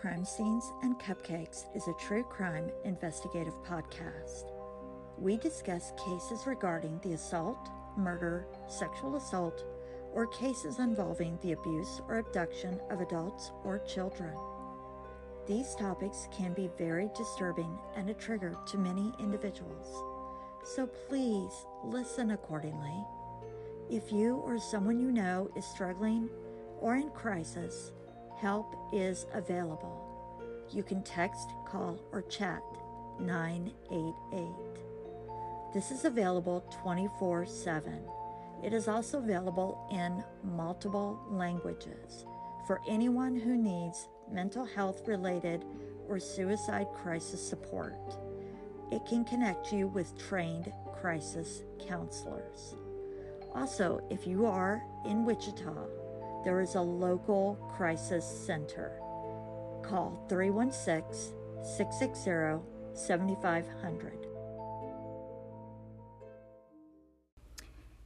Crime Scenes and Cupcakes is a true crime investigative podcast. We discuss cases regarding the assault, murder, sexual assault, or cases involving the abuse or abduction of adults or children. These topics can be very disturbing and a trigger to many individuals, so please listen accordingly. If you or someone you know is struggling or in crisis, help is available. You can text, call, or chat 988. This is available 24 7. It is also available in multiple languages for anyone who needs mental health related or suicide crisis support. It can connect you with trained crisis counselors. Also, if you are in Wichita, there is a local crisis center. Call 316 660 7500.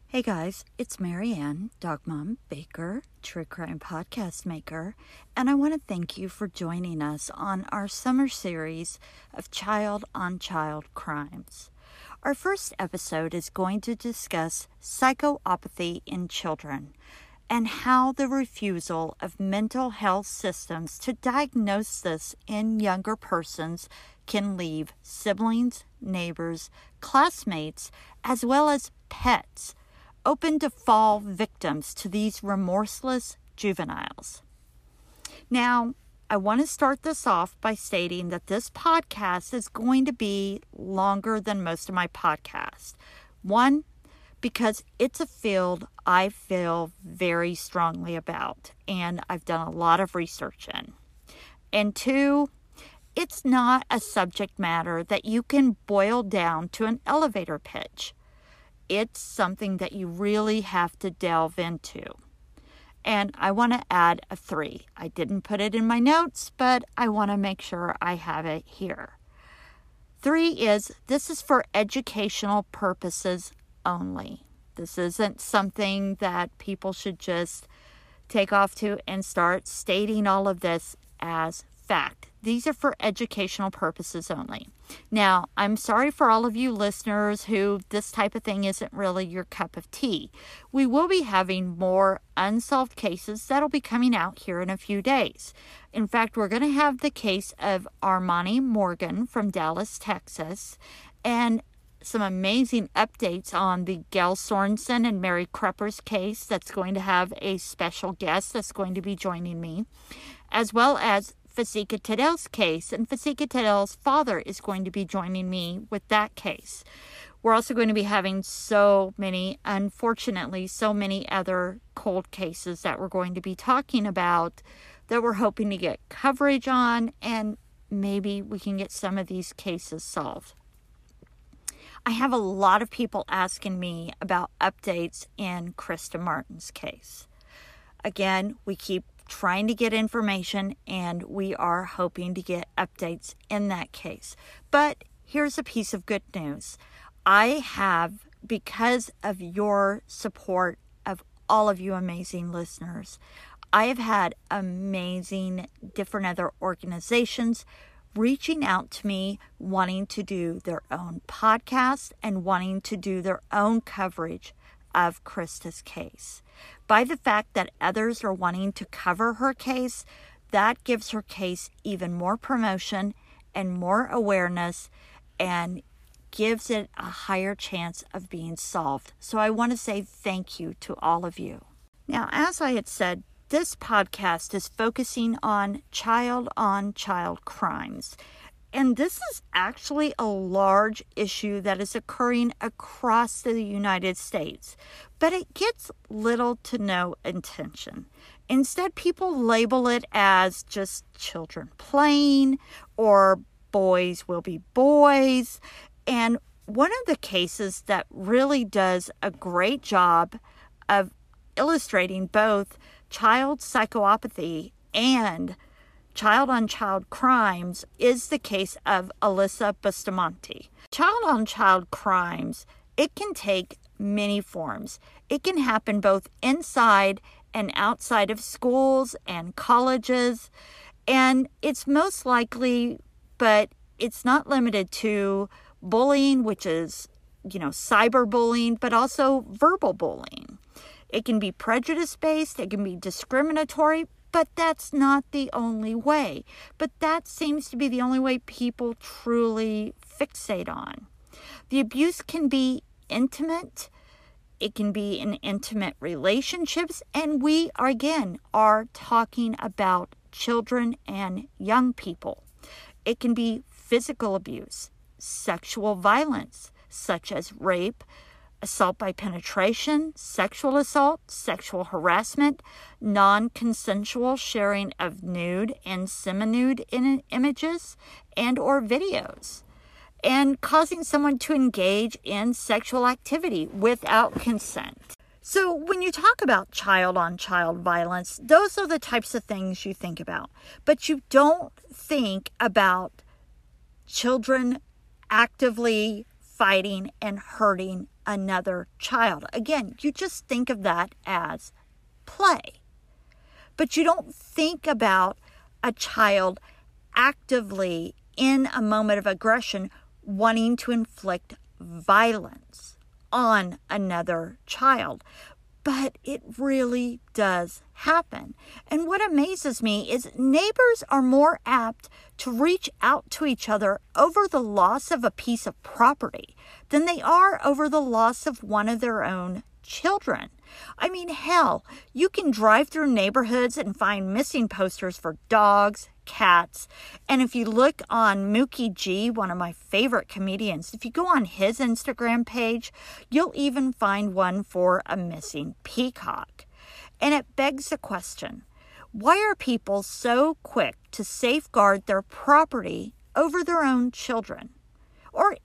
Hey guys, it's Maryanne, Dog Mom Baker, True Crime Podcast Maker, and I want to thank you for joining us on our summer series of child on child crimes. Our first episode is going to discuss psychopathy in children and how the refusal of mental health systems to diagnose this in younger persons can leave siblings, neighbors, classmates, as well as pets open to fall victims to these remorseless juveniles. Now, I want to start this off by stating that this podcast is going to be longer than most of my podcasts. One, because it's a field I feel very strongly about and I've done a lot of research in. And two, it's not a subject matter that you can boil down to an elevator pitch. It's something that you really have to delve into. And I want to add a three. I didn't put it in my notes, but I want to make sure I have it here. Three is this is for educational purposes only. This isn't something that people should just take off to and start stating all of this as fact. These are for educational purposes only. Now, I'm sorry for all of you listeners who this type of thing isn't really your cup of tea. We will be having more unsolved cases that'll be coming out here in a few days. In fact, we're going to have the case of Armani Morgan from Dallas, Texas, and some amazing updates on the Gail Sorensen and Mary Kreppers case that's going to have a special guest that's going to be joining me, as well as Fasika Tadell's case. And Fasika Tadell's father is going to be joining me with that case. We're also going to be having so many, unfortunately, so many other cold cases that we're going to be talking about that we're hoping to get coverage on, and maybe we can get some of these cases solved. I have a lot of people asking me about updates in Krista Martin's case. Again, we keep trying to get information and we are hoping to get updates in that case. But here's a piece of good news I have, because of your support of all of you amazing listeners, I have had amazing different other organizations reaching out to me wanting to do their own podcast and wanting to do their own coverage of Krista's case. By the fact that others are wanting to cover her case, that gives her case even more promotion and more awareness and gives it a higher chance of being solved. So I want to say thank you to all of you. Now, as I had said, this podcast is focusing on child on child crimes. And this is actually a large issue that is occurring across the United States, but it gets little to no attention. Instead, people label it as just children playing or boys will be boys. And one of the cases that really does a great job of illustrating both child psychopathy and child on child crimes is the case of Alyssa Bustamante. Child on child crimes, it can take many forms. It can happen both inside and outside of schools and colleges. And it's most likely, but it's not limited to bullying, which is, you know, cyberbullying, but also verbal bullying. It can be prejudice based, it can be discriminatory, but that's not the only way. But that seems to be the only way people truly fixate on. The abuse can be intimate, it can be in intimate relationships, and we are again are talking about children and young people. It can be physical abuse, sexual violence, such as rape, assault by penetration, sexual assault, sexual harassment, non consensual sharing of nude and semi nude images and or videos and causing someone to engage in sexual activity without consent. So, when you talk about child on child violence, those are the types of things you think about. But you don't think about children actively fighting and hurting another child. Again, you just think of that as play. But you don't think about a child actively in a moment of aggression wanting to inflict violence on another child. But it really does happen. And what amazes me is neighbors are more apt to reach out to each other over the loss of a piece of property than they are over the loss of one of their own children. I mean, hell, you can drive through neighborhoods and find missing posters for dogs, cats. And if you look on Mookie G, one of my favorite comedians, if you go on his Instagram page, you'll even find one for a missing peacock. And it begs the question why are people so quick to safeguard their property over their own children? Or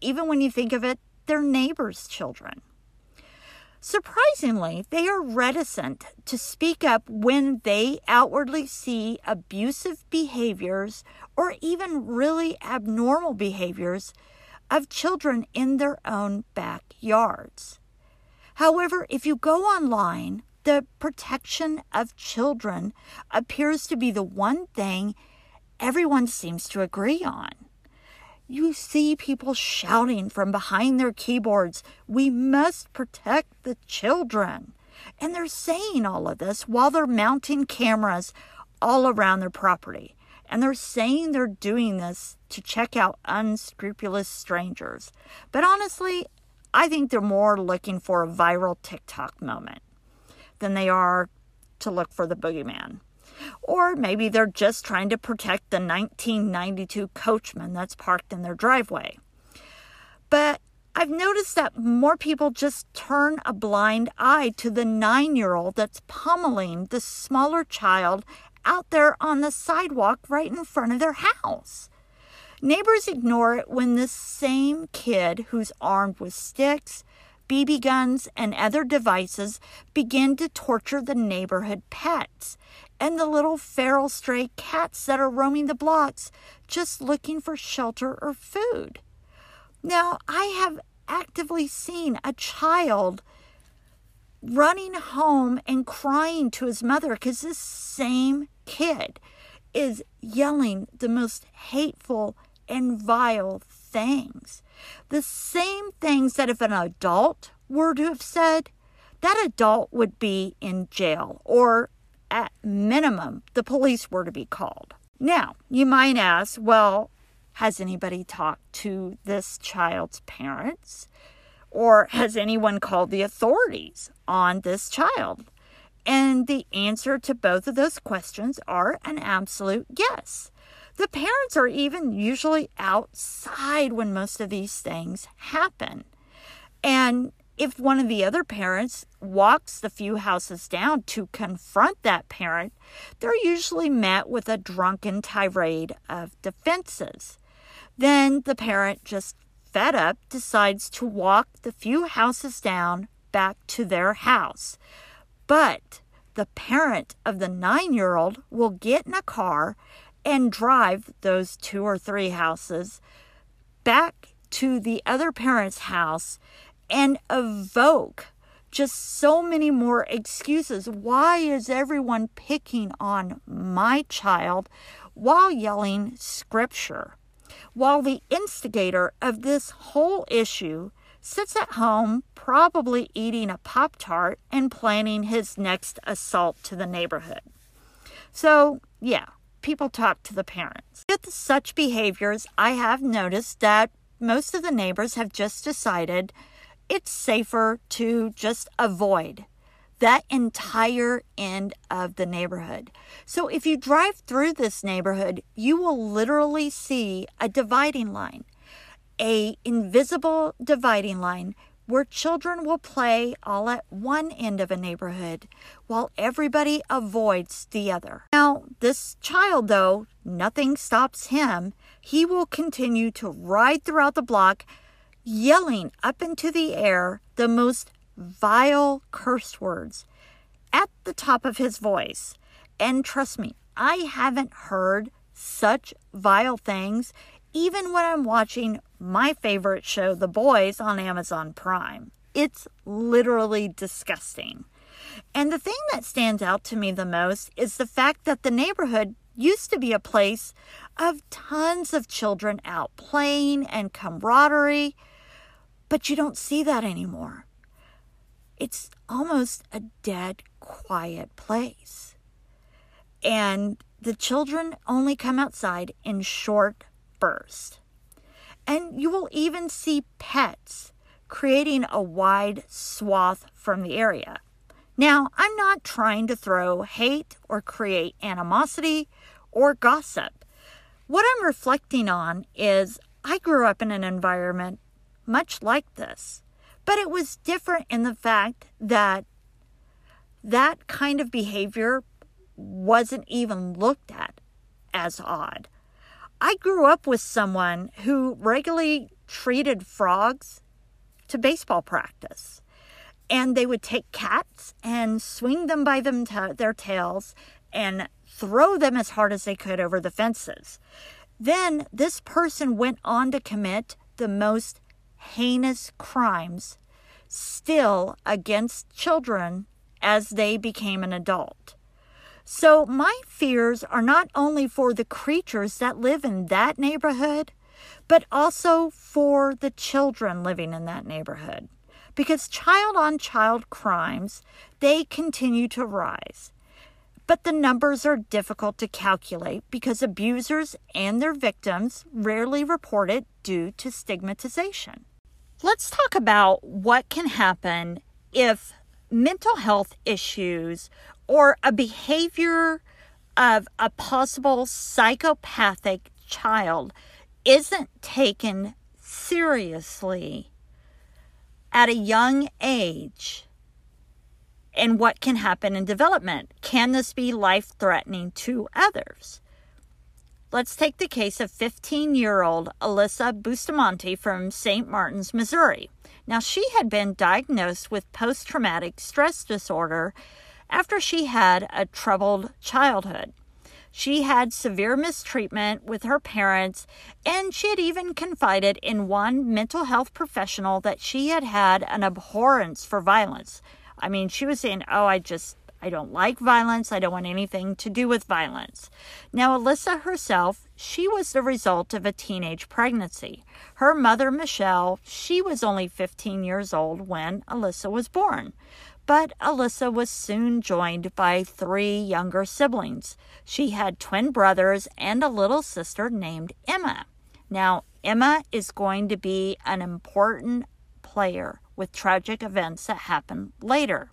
even when you think of it, their neighbors' children. Surprisingly, they are reticent to speak up when they outwardly see abusive behaviors or even really abnormal behaviors of children in their own backyards. However, if you go online, the protection of children appears to be the one thing everyone seems to agree on you see people shouting from behind their keyboards, We must protect the children. And they're saying all of this while they're mounting cameras all around their property. And they're saying they're doing this to check out unscrupulous strangers. But honestly, I think they're more looking for a viral TikTok moment than they are to look for the boogeyman. Or maybe they're just trying to protect the 1992 coachman that's parked in their driveway. But I've noticed that more people just turn a blind eye to the nine year old that's pummeling the smaller child out there on the sidewalk right in front of their house. Neighbors ignore it when this same kid who's armed with sticks, BB guns, and other devices begin to torture the neighborhood pets and the little feral stray cats that are roaming the blocks just looking for shelter or food. Now, I have actively seen a child running home and crying to his mother because this same kid is yelling the most hateful and vile things. The same things that if an adult were to have said, that adult would be in jail or at minimum, the police were to be called. Now, you might ask, well, has anybody talked to this child's parents? Or has anyone called the authorities on this child? And the answer to both of those questions are an absolute yes. The parents are even usually outside when most of these things happen. And if one of the other parents walks the few houses down to confront that parent, they're usually met with a drunken tirade of defenses. Then the parent, just fed up, decides to walk the few houses down back to their house. But the parent of the nine year old will get in a car and drive those two or three houses back to the other parent's house and evoke just so many more excuses. Why is everyone picking on my child while yelling scripture? While the instigator of this whole issue sits at home, probably eating a Pop Tart and planning his next assault to the neighborhood. So, yeah, people talk to the parents. With such behaviors, I have noticed that most of the neighbors have just decided it's safer to just avoid that entire end of the neighborhood. So if you drive through this neighborhood, you will literally see a dividing line, a invisible dividing line where children will play all at one end of a neighborhood while everybody avoids the other. Now, this child though, nothing stops him. He will continue to ride throughout the block yelling up into the air the most vile curse words at the top of his voice. And trust me, I haven't heard such vile things even when I'm watching my favorite show, The Boys, on Amazon Prime. It's literally disgusting. And the thing that stands out to me the most is the fact that the neighborhood used to be a place of tons of children out playing and camaraderie. But you don't see that anymore. It's almost a dead, quiet place. And the children only come outside in short bursts. And you will even see pets creating a wide swath from the area. Now, I'm not trying to throw hate or create animosity or gossip. What I'm reflecting on is I grew up in an environment much like this. But it was different in the fact that that kind of behavior wasn't even looked at as odd. I grew up with someone who regularly treated frogs to baseball practice. And they would take cats and swing them by them t- their tails and throw them as hard as they could over the fences. Then this person went on to commit the most heinous crimes still against children as they became an adult. So, my fears are not only for the creatures that live in that neighborhood, but also for the children living in that neighborhood. Because child on child crimes, they continue to rise. But the numbers are difficult to calculate because abusers and their victims rarely report it due to stigmatization. Let's talk about what can happen if mental health issues or a behavior of a possible psychopathic child isn't taken seriously at a young age and what can happen in development. Can this be life threatening to others? Let's take the case of 15 year old Alyssa Bustamante from St. Martin's, Missouri. Now, she had been diagnosed with post traumatic stress disorder after she had a troubled childhood. She had severe mistreatment with her parents, and she had even confided in one mental health professional that she had had an abhorrence for violence. I mean, she was saying, Oh, I just I don't like violence. I don't want anything to do with violence. Now, Alyssa herself, she was the result of a teenage pregnancy. Her mother, Michelle, she was only 15 years old when Alyssa was born. But Alyssa was soon joined by three younger siblings. She had twin brothers and a little sister named Emma. Now, Emma is going to be an important player with tragic events that happen later.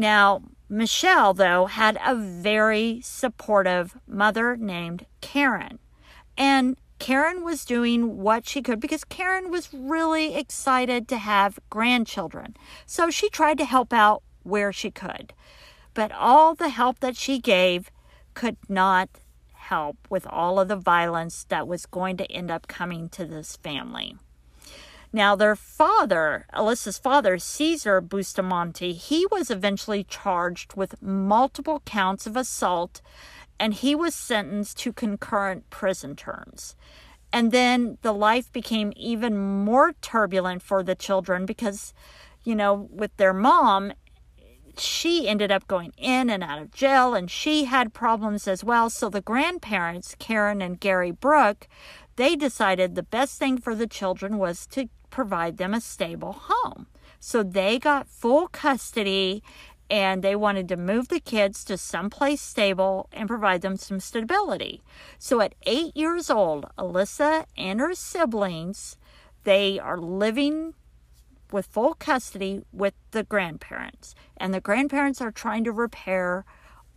Now, Michelle, though, had a very supportive mother named Karen. And Karen was doing what she could because Karen was really excited to have grandchildren. So she tried to help out where she could. But all the help that she gave could not help with all of the violence that was going to end up coming to this family. Now, their father, Alyssa's father, Cesar Bustamante, he was eventually charged with multiple counts of assault and he was sentenced to concurrent prison terms. And then the life became even more turbulent for the children because, you know, with their mom, she ended up going in and out of jail and she had problems as well. So the grandparents, Karen and Gary Brook, they decided the best thing for the children was to provide them a stable home. So they got full custody and they wanted to move the kids to someplace stable and provide them some stability. So at eight years old, Alyssa and her siblings, they are living with full custody with the grandparents. And the grandparents are trying to repair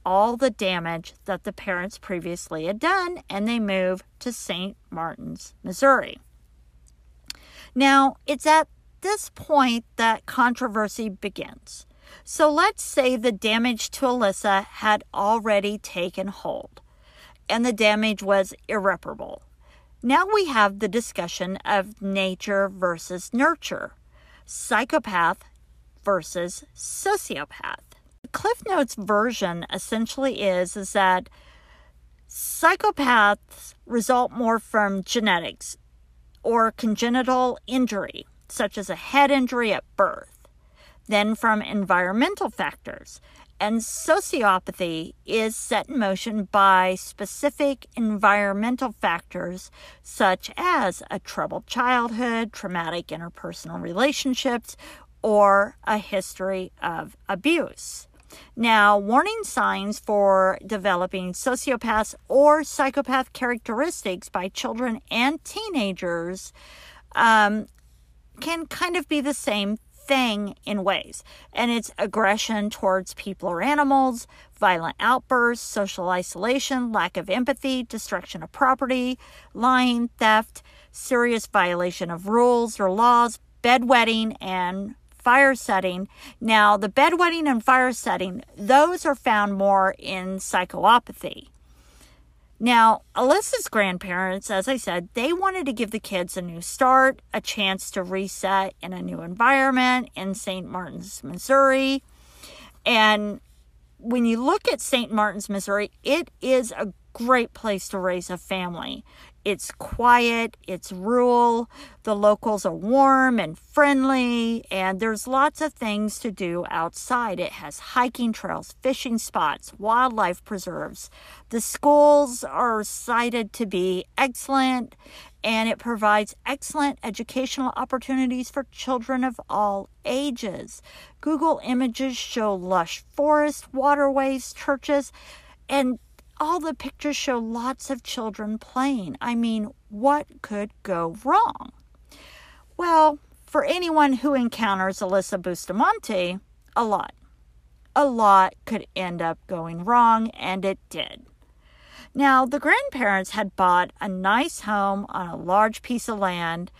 all the damage that the parents previously had done, and they move to St. Martin's, Missouri. Now, it's at this point that controversy begins. So let's say the damage to Alyssa had already taken hold and the damage was irreparable. Now we have the discussion of nature versus nurture, psychopath versus sociopath. Cliff Notes version essentially is, is that psychopaths result more from genetics or congenital injury, such as a head injury at birth, than from environmental factors. And sociopathy is set in motion by specific environmental factors such as a troubled childhood, traumatic interpersonal relationships, or a history of abuse. Now, warning signs for developing sociopaths or psychopath characteristics by children and teenagers um, can kind of be the same thing in ways. And it's aggression towards people or animals, violent outbursts, social isolation, lack of empathy, destruction of property, lying, theft, serious violation of rules or laws, bedwetting, and fire setting. Now, the bedwetting and fire setting, those are found more in psychopathy. Now, Alyssa's grandparents, as I said, they wanted to give the kids a new start, a chance to reset in a new environment in St. Martin's, Missouri. And when you look at St. Martin's, Missouri, it is a great place to raise a family. It's quiet, it's rural, the locals are warm and friendly, and there's lots of things to do outside. It has hiking trails, fishing spots, wildlife preserves. The schools are cited to be excellent, and it provides excellent educational opportunities for children of all ages. Google images show lush forests, waterways, churches, and all the pictures show lots of children playing. I mean, what could go wrong? Well, for anyone who encounters Alyssa Bustamante, a lot. A lot could end up going wrong, and it did. Now, the grandparents had bought a nice home on a large piece of land,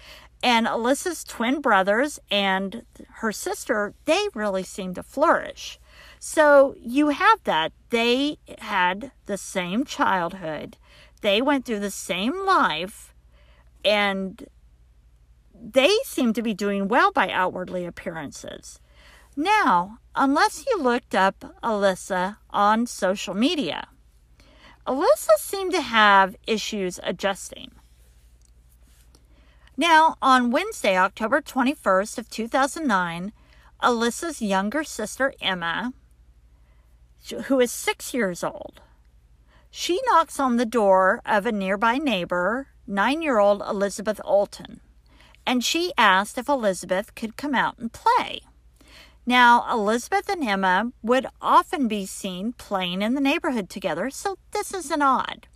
and Alyssa's twin brothers and her sister, they really seemed to flourish. So you have that. They had the same childhood, they went through the same life, and they seem to be doing well by outwardly appearances. Now, unless you looked up Alyssa on social media, Alyssa seemed to have issues adjusting. Now, on Wednesday, October 21st of 2009, Alyssa's younger sister Emma who is six years old. She knocks on the door of a nearby neighbor, nine year old Elizabeth Olten, and she asked if Elizabeth could come out and play. Now, Elizabeth and Emma would often be seen playing in the neighborhood together, so this isn't odd.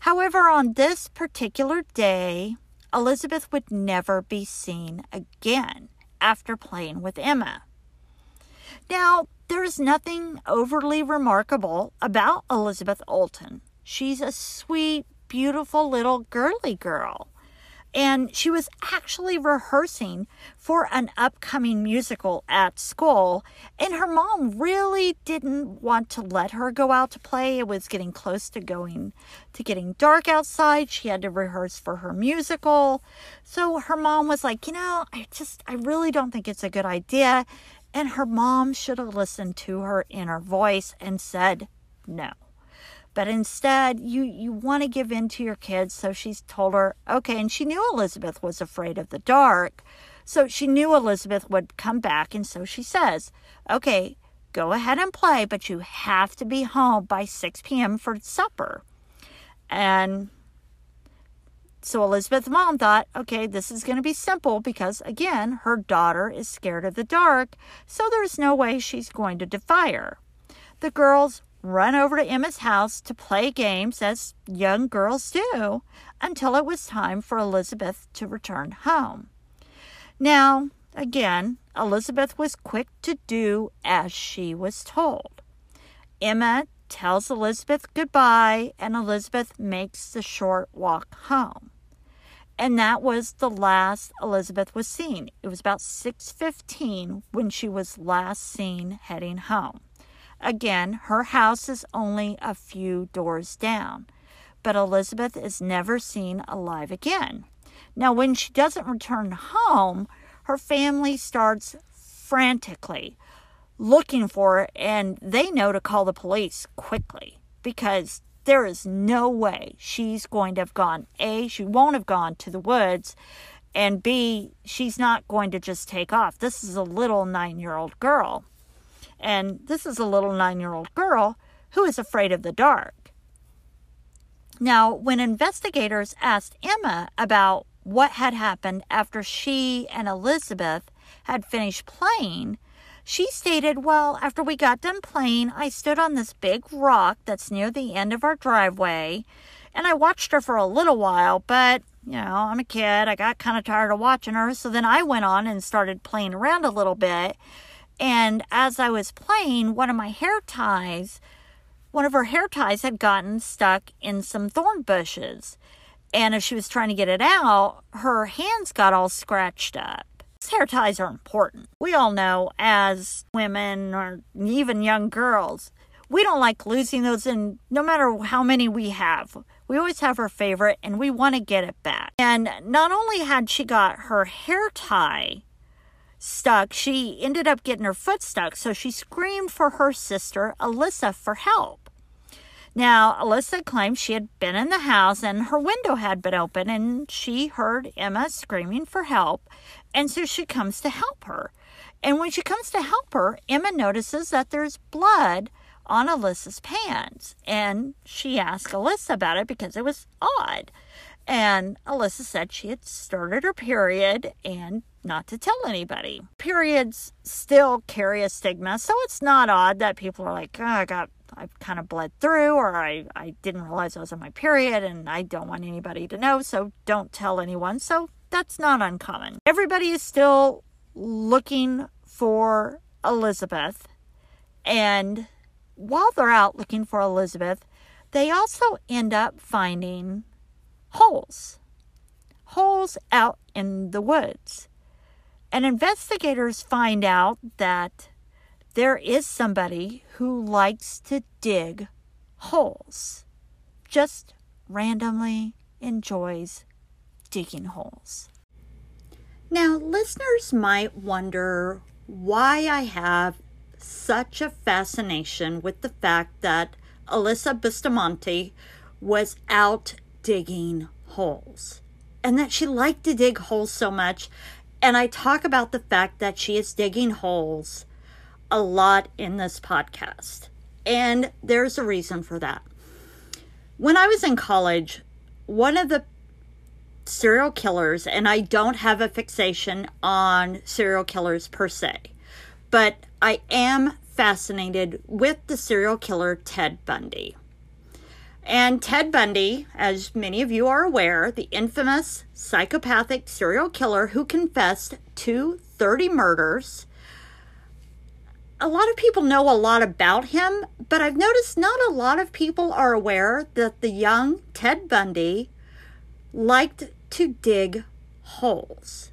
However, on this particular day, Elizabeth would never be seen again after playing with Emma. Now, there's nothing overly remarkable about Elizabeth Olten. She's a sweet, beautiful little girly girl. And she was actually rehearsing for an upcoming musical at school. And her mom really didn't want to let her go out to play. It was getting close to going to getting dark outside. She had to rehearse for her musical. So her mom was like, you know, I just, I really don't think it's a good idea. And her mom should have listened to her inner voice and said no. But instead, you, you want to give in to your kids. So she's told her, okay. And she knew Elizabeth was afraid of the dark. So she knew Elizabeth would come back, and so she says, Okay, go ahead and play, but you have to be home by 6 p.m. for supper. And so Elizabeth's mom thought, okay, this is going to be simple because, again, her daughter is scared of the dark, so there's no way she's going to defy her. The girls run over to Emma's house to play games, as young girls do, until it was time for Elizabeth to return home. Now, again, Elizabeth was quick to do as she was told. Emma tells Elizabeth goodbye, and Elizabeth makes the short walk home. And that was the last Elizabeth was seen. It was about 6:15 when she was last seen heading home. Again, her house is only a few doors down, but Elizabeth is never seen alive again. Now, when she doesn't return home, her family starts frantically looking for her, and they know to call the police quickly because there is no way she's going to have gone. A, she won't have gone to the woods, and B, she's not going to just take off. This is a little nine year old girl. And this is a little nine year old girl who is afraid of the dark. Now, when investigators asked Emma about what had happened after she and Elizabeth had finished playing, she stated, Well, after we got done playing, I stood on this big rock that's near the end of our driveway and I watched her for a little while, but you know, I'm a kid. I got kind of tired of watching her. So then I went on and started playing around a little bit. And as I was playing, one of my hair ties, one of her hair ties had gotten stuck in some thorn bushes. And as she was trying to get it out, her hands got all scratched up. Hair ties are important. We all know as women or even young girls, we don't like losing those, and no matter how many we have, we always have our favorite and we want to get it back. And not only had she got her hair tie stuck, she ended up getting her foot stuck. So she screamed for her sister, Alyssa, for help. Now, Alyssa claimed she had been in the house and her window had been open and she heard Emma screaming for help. And so she comes to help her. And when she comes to help her, Emma notices that there's blood on Alyssa's pants. And she asked Alyssa about it because it was odd. And Alyssa said she had started her period and not to tell anybody. Periods still carry a stigma, so it's not odd that people are like, oh, I got, I've kind of bled through, or I, I didn't realize I was on my period and I don't want anybody to know, so don't tell anyone. So that's not uncommon. Everybody is still looking for Elizabeth, and while they're out looking for Elizabeth, they also end up finding holes. Holes out in the woods. And investigators find out that there is somebody who likes to dig holes, just randomly enjoys digging holes. Now, listeners might wonder why I have such a fascination with the fact that Alyssa Bustamante was out digging holes and that she liked to dig holes so much. And I talk about the fact that she is digging holes a lot in this podcast. And there's a reason for that. When I was in college, one of the serial killers, and I don't have a fixation on serial killers per se, but I am fascinated with the serial killer Ted Bundy. And Ted Bundy, as many of you are aware, the infamous psychopathic serial killer who confessed to 30 murders. A lot of people know a lot about him, but I've noticed not a lot of people are aware that the young Ted Bundy liked to dig holes.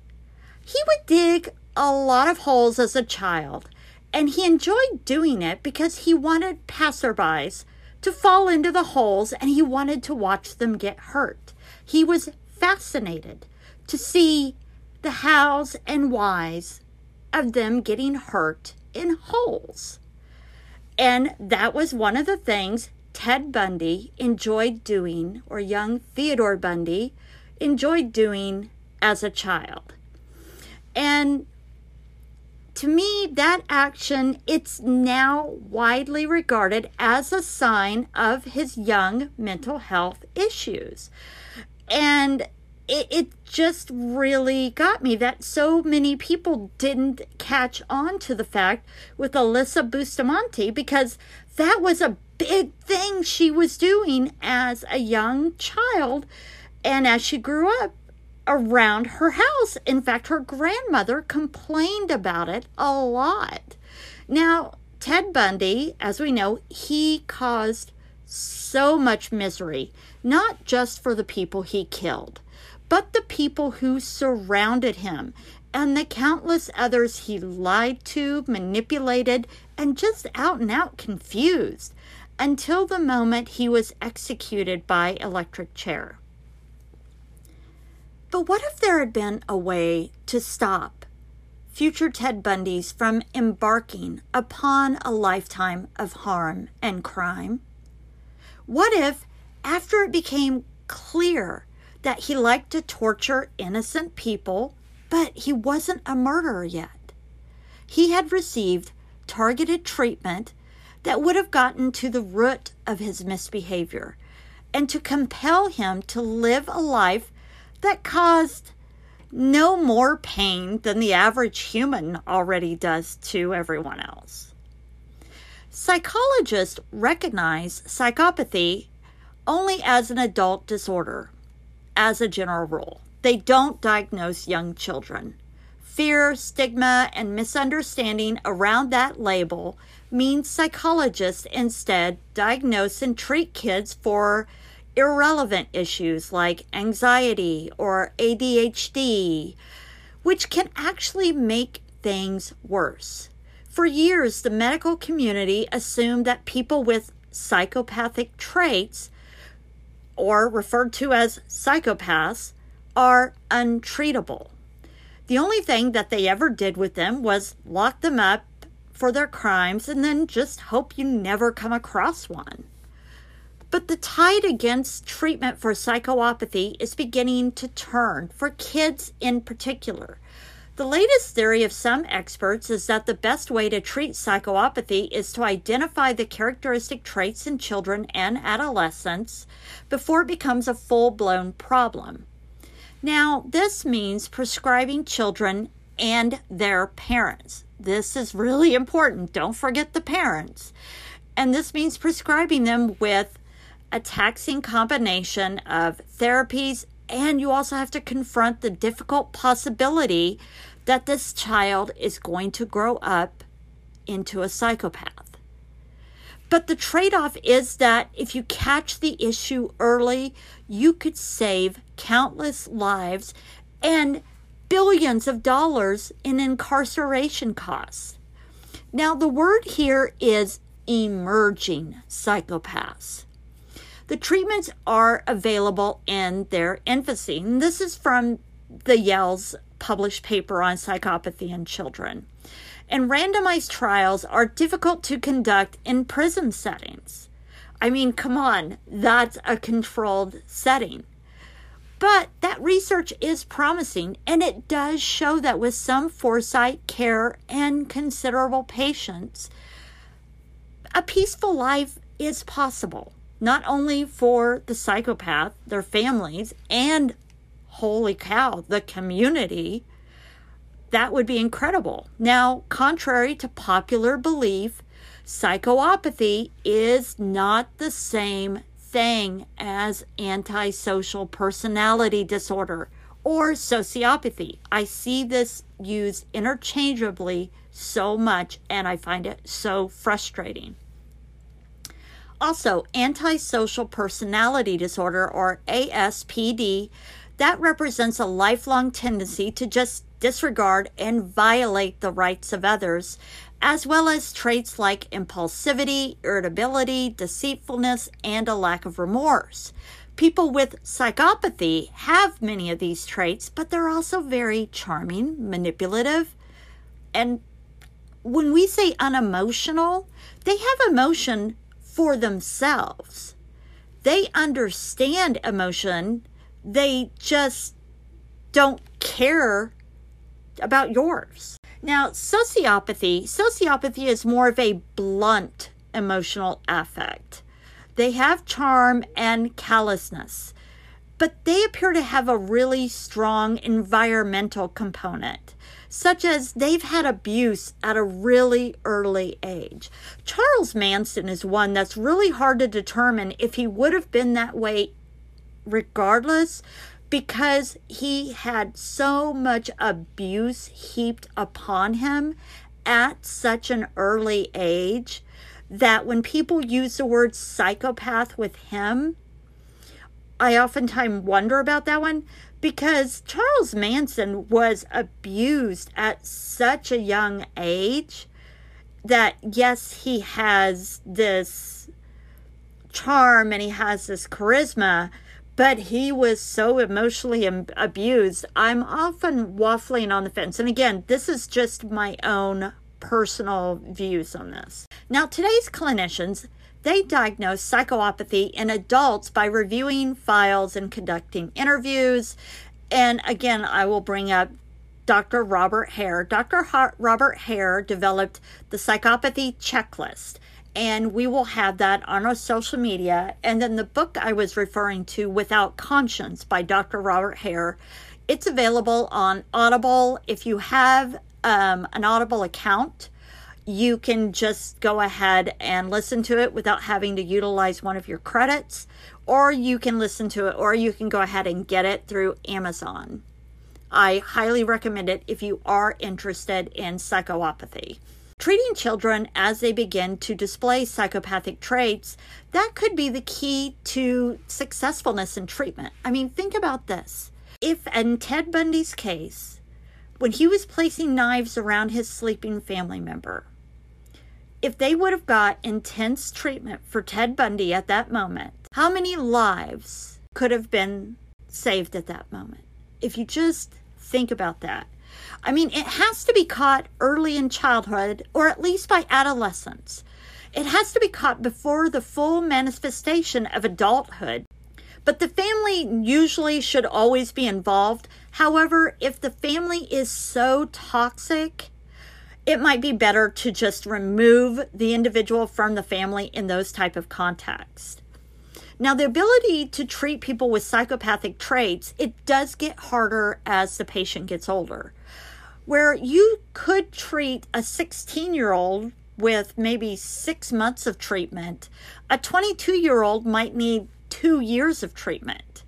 He would dig a lot of holes as a child, and he enjoyed doing it because he wanted passerbys to fall into the holes and he wanted to watch them get hurt. He was fascinated to see the hows and whys of them getting hurt in holes. And that was one of the things Ted Bundy enjoyed doing, or young Theodore Bundy enjoyed doing as a child. And to me, that action, it's now widely regarded as a sign of his young mental health issues. And it, it just really got me that so many people didn't catch on to the fact with Alyssa Bustamante because that was a big thing she was doing as a young child. And as she grew up, around her house. In fact, her grandmother complained about it a lot. Now, Ted Bundy, as we know, he caused so much misery, not just for the people he killed, but the people who surrounded him and the countless others he lied to, manipulated, and just out and out confused until the moment he was executed by electric chair. But what if there had been a way to stop future Ted Bundys from embarking upon a lifetime of harm and crime? What if, after it became clear that he liked to torture innocent people, but he wasn't a murderer yet, he had received targeted treatment that would have gotten to the root of his misbehavior and to compel him to live a life that caused no more pain than the average human already does to everyone else. Psychologists recognize psychopathy only as an adult disorder, as a general rule. They don't diagnose young children. Fear, stigma, and misunderstanding around that label means psychologists instead diagnose and treat kids for irrelevant issues like anxiety or ADHD, which can actually make things worse. For years, the medical community assumed that people with psychopathic traits, or referred to as psychopaths, are untreatable. The only thing that they ever did with them was lock them up for their crimes and then just hope you never come across one. But the tide against treatment for psychopathy is beginning to turn, for kids in particular. The latest theory of some experts is that the best way to treat psychopathy is to identify the characteristic traits in children and adolescents before it becomes a full blown problem. Now, this means prescribing children and their parents. This is really important. Don't forget the parents. And this means prescribing them with a taxing combination of therapies, and you also have to confront the difficult possibility that this child is going to grow up into a psychopath. But the trade off is that if you catch the issue early, you could save countless lives and billions of dollars in incarceration costs. Now, the word here is emerging psychopaths. The treatments are available in their infancy. And this is from the Yale's published paper on psychopathy in children. And randomized trials are difficult to conduct in prison settings. I mean, come on, that's a controlled setting. But that research is promising, and it does show that with some foresight, care, and considerable patience, a peaceful life is possible not only for the psychopath, their families, and holy cow, the community. That would be incredible. Now, contrary to popular belief, psychopathy is not the same thing as antisocial personality disorder or sociopathy. I see this used interchangeably so much and I find it so frustrating. Also, antisocial personality disorder, or ASPD, that represents a lifelong tendency to just disregard and violate the rights of others, as well as traits like impulsivity, irritability, deceitfulness, and a lack of remorse. People with psychopathy have many of these traits, but they're also very charming, manipulative, and when we say unemotional, they have emotion for themselves. They understand emotion, they just don't care about yours. Now, sociopathy, sociopathy is more of a blunt emotional affect. They have charm and callousness, but they appear to have a really strong environmental component, such as they've had abuse at a really early age. Charles Manson is one that's really hard to determine if he would have been that way regardless because he had so much abuse heaped upon him at such an early age that when people use the word psychopath with him, I oftentimes wonder about that one because Charles Manson was abused at such a young age that, yes, he has this charm and he has this charisma, but he was so emotionally abused. I'm often waffling on the fence. And again, this is just my own personal views on this. Now, today's clinicians, they diagnose psychopathy in adults by reviewing files and conducting interviews. And again, I will bring up Dr. Robert Hare. Dr. Robert Hare developed the psychopathy checklist, and we will have that on our social media. And then the book I was referring to, Without Conscience, by Dr. Robert Hare, it's available on Audible. If you have um, an Audible account, you can just go ahead and listen to it without having to utilize one of your credits, or you can listen to it, or you can go ahead and get it through Amazon. I highly recommend it if you are interested in psychopathy. Treating children as they begin to display psychopathic traits, that could be the key to successfulness in treatment. I mean, think about this. If in Ted Bundy's case, when he was placing knives around his sleeping family member, if they would have got intense treatment for Ted Bundy at that moment, how many lives could have been saved at that moment? If you just think about that. I mean, it has to be caught early in childhood or at least by adolescence. It has to be caught before the full manifestation of adulthood. But the family usually should always be involved. However, if the family is so toxic it might be better to just remove the individual from the family in those type of contexts. Now, the ability to treat people with psychopathic traits, it does get harder as the patient gets older. Where you could treat a 16 year old with maybe six months of treatment, a 22 year old might need two years of treatment.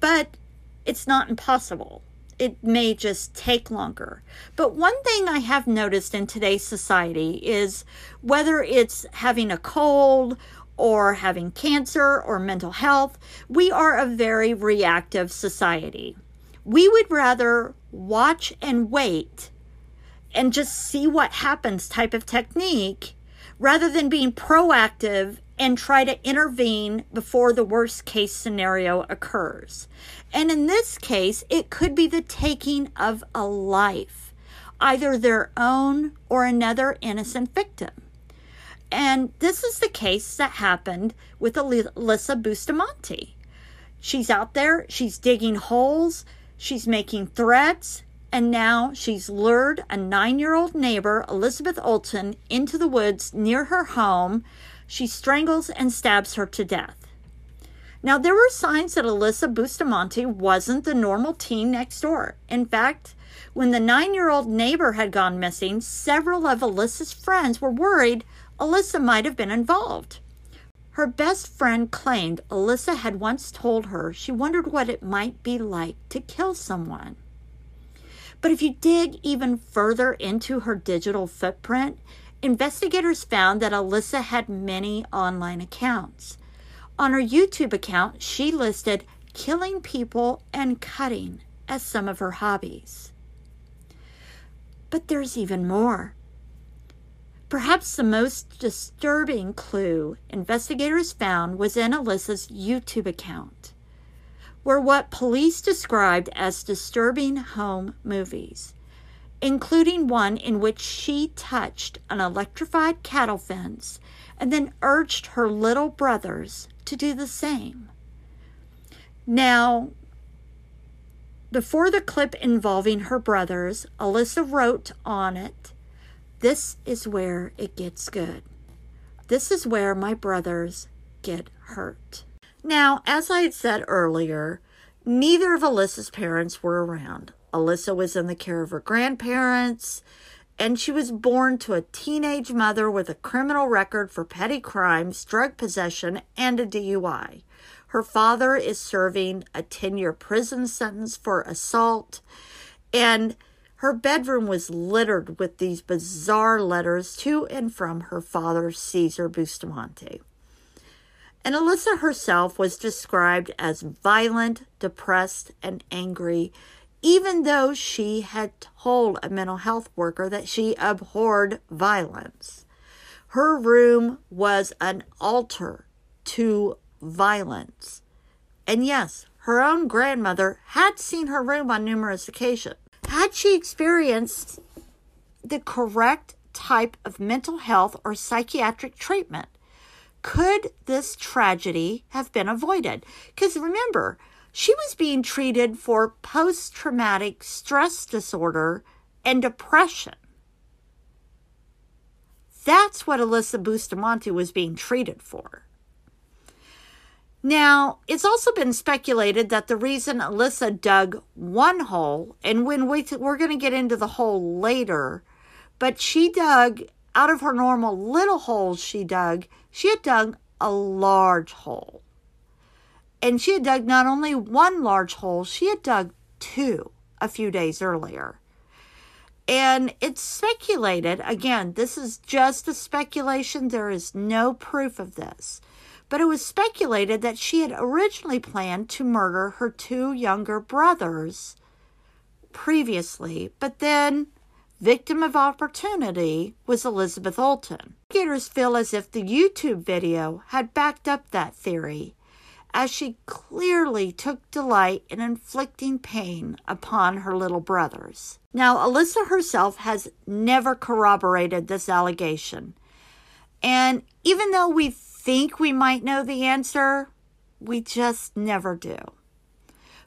But it's not impossible it may just take longer. But one thing I have noticed in today's society is whether it's having a cold or having cancer or mental health, we are a very reactive society. We would rather watch and wait and just see what happens type of technique rather than being proactive and try to intervene before the worst case scenario occurs. And in this case, it could be the taking of a life, either their own or another innocent victim. And this is the case that happened with Alyssa Bustamante. She's out there, she's digging holes, she's making threats, and now she's lured a nine year old neighbor, Elizabeth Olten, into the woods near her home. She strangles and stabs her to death. Now, there were signs that Alyssa Bustamante wasn't the normal teen next door. In fact, when the nine year old neighbor had gone missing, several of Alyssa's friends were worried Alyssa might have been involved. Her best friend claimed Alyssa had once told her she wondered what it might be like to kill someone. But if you dig even further into her digital footprint, investigators found that Alyssa had many online accounts. On her YouTube account, she listed killing people and cutting as some of her hobbies. But there's even more. Perhaps the most disturbing clue investigators found was in Alyssa's YouTube account, were what police described as disturbing home movies, including one in which she touched an electrified cattle fence and then urged her little brothers to do the same. Now, before the clip involving her brothers, Alyssa wrote on it, This is where it gets good. This is where my brothers get hurt. Now, as I had said earlier, neither of Alyssa's parents were around. Alyssa was in the care of her grandparents, and she was born to a teenage mother with a criminal record for petty crimes, drug possession, and a DUI. Her father is serving a 10 year prison sentence for assault, and her bedroom was littered with these bizarre letters to and from her father, Cesar Bustamante. And Alyssa herself was described as violent, depressed, and angry, even though she had told a mental health worker that she abhorred violence. Her room was an altar to violence. And yes, her own grandmother had seen her room on numerous occasions. Had she experienced the correct type of mental health or psychiatric treatment? Could this tragedy have been avoided? Because remember, she was being treated for post traumatic stress disorder and depression. That's what Alyssa Bustamante was being treated for. Now, it's also been speculated that the reason Alyssa dug one hole, and when we th- we're going to get into the hole later, but she dug out of her normal little holes she dug, she had dug a large hole. And she had dug not only one large hole, she had dug two a few days earlier. And it's speculated, again, this is just a speculation, there is no proof of this but it was speculated that she had originally planned to murder her two younger brothers previously, but then victim of opportunity was Elizabeth Olten. Investigators feel as if the YouTube video had backed up that theory, as she clearly took delight in inflicting pain upon her little brothers. Now, Alyssa herself has never corroborated this allegation. And even though we think we might know the answer, we just never do.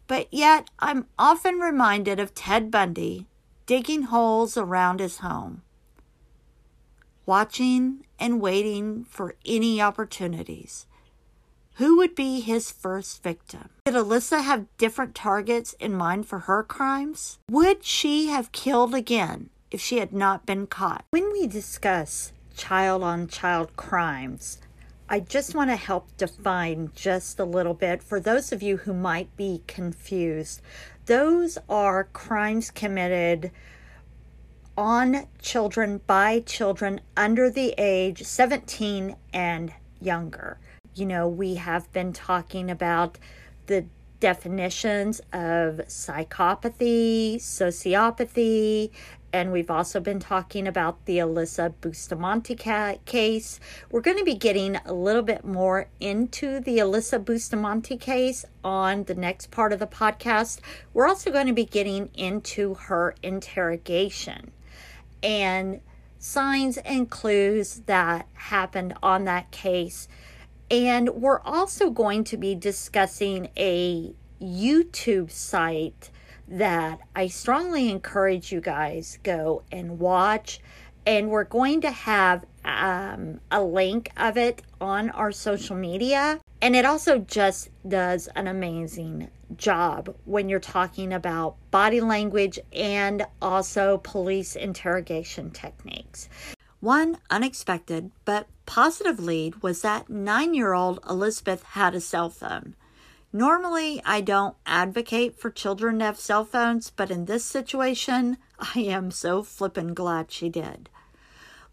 But yet, I'm often reminded of Ted Bundy digging holes around his home, watching and waiting for any opportunities. Who would be his first victim? Did Alyssa have different targets in mind for her crimes? Would she have killed again if she had not been caught? When we discuss child on child crimes, I just want to help define just a little bit for those of you who might be confused. Those are crimes committed on children by children under the age 17 and younger. You know, we have been talking about the definitions of psychopathy, sociopathy, and we've also been talking about the Alyssa Bustamante case. We're going to be getting a little bit more into the Alyssa Bustamante case on the next part of the podcast. We're also going to be getting into her interrogation and signs and clues that happened on that case. And we're also going to be discussing a YouTube site that I strongly encourage you guys go and watch. And we're going to have um, a link of it on our social media. And it also just does an amazing job when you're talking about body language and also police interrogation techniques. One unexpected but positive lead was that nine year old Elizabeth had a cell phone. Normally, I don't advocate for children to have cell phones, but in this situation, I am so flippin' glad she did.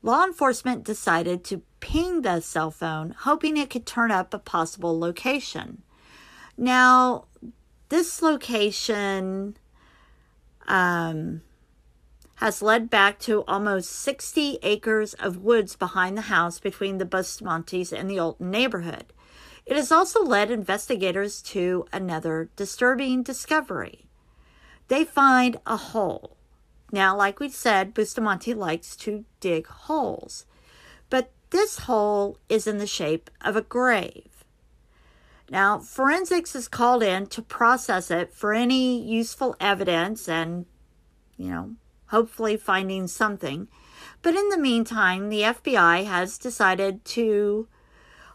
Law enforcement decided to ping the cell phone, hoping it could turn up a possible location. Now, this location um, has led back to almost 60 acres of woods behind the house between the Bustamantes and the Olten neighborhood. It has also led investigators to another disturbing discovery. They find a hole. Now, like we said, Bustamante likes to dig holes, but this hole is in the shape of a grave. Now, forensics is called in to process it for any useful evidence and, you know, hopefully finding something. But in the meantime, the FBI has decided to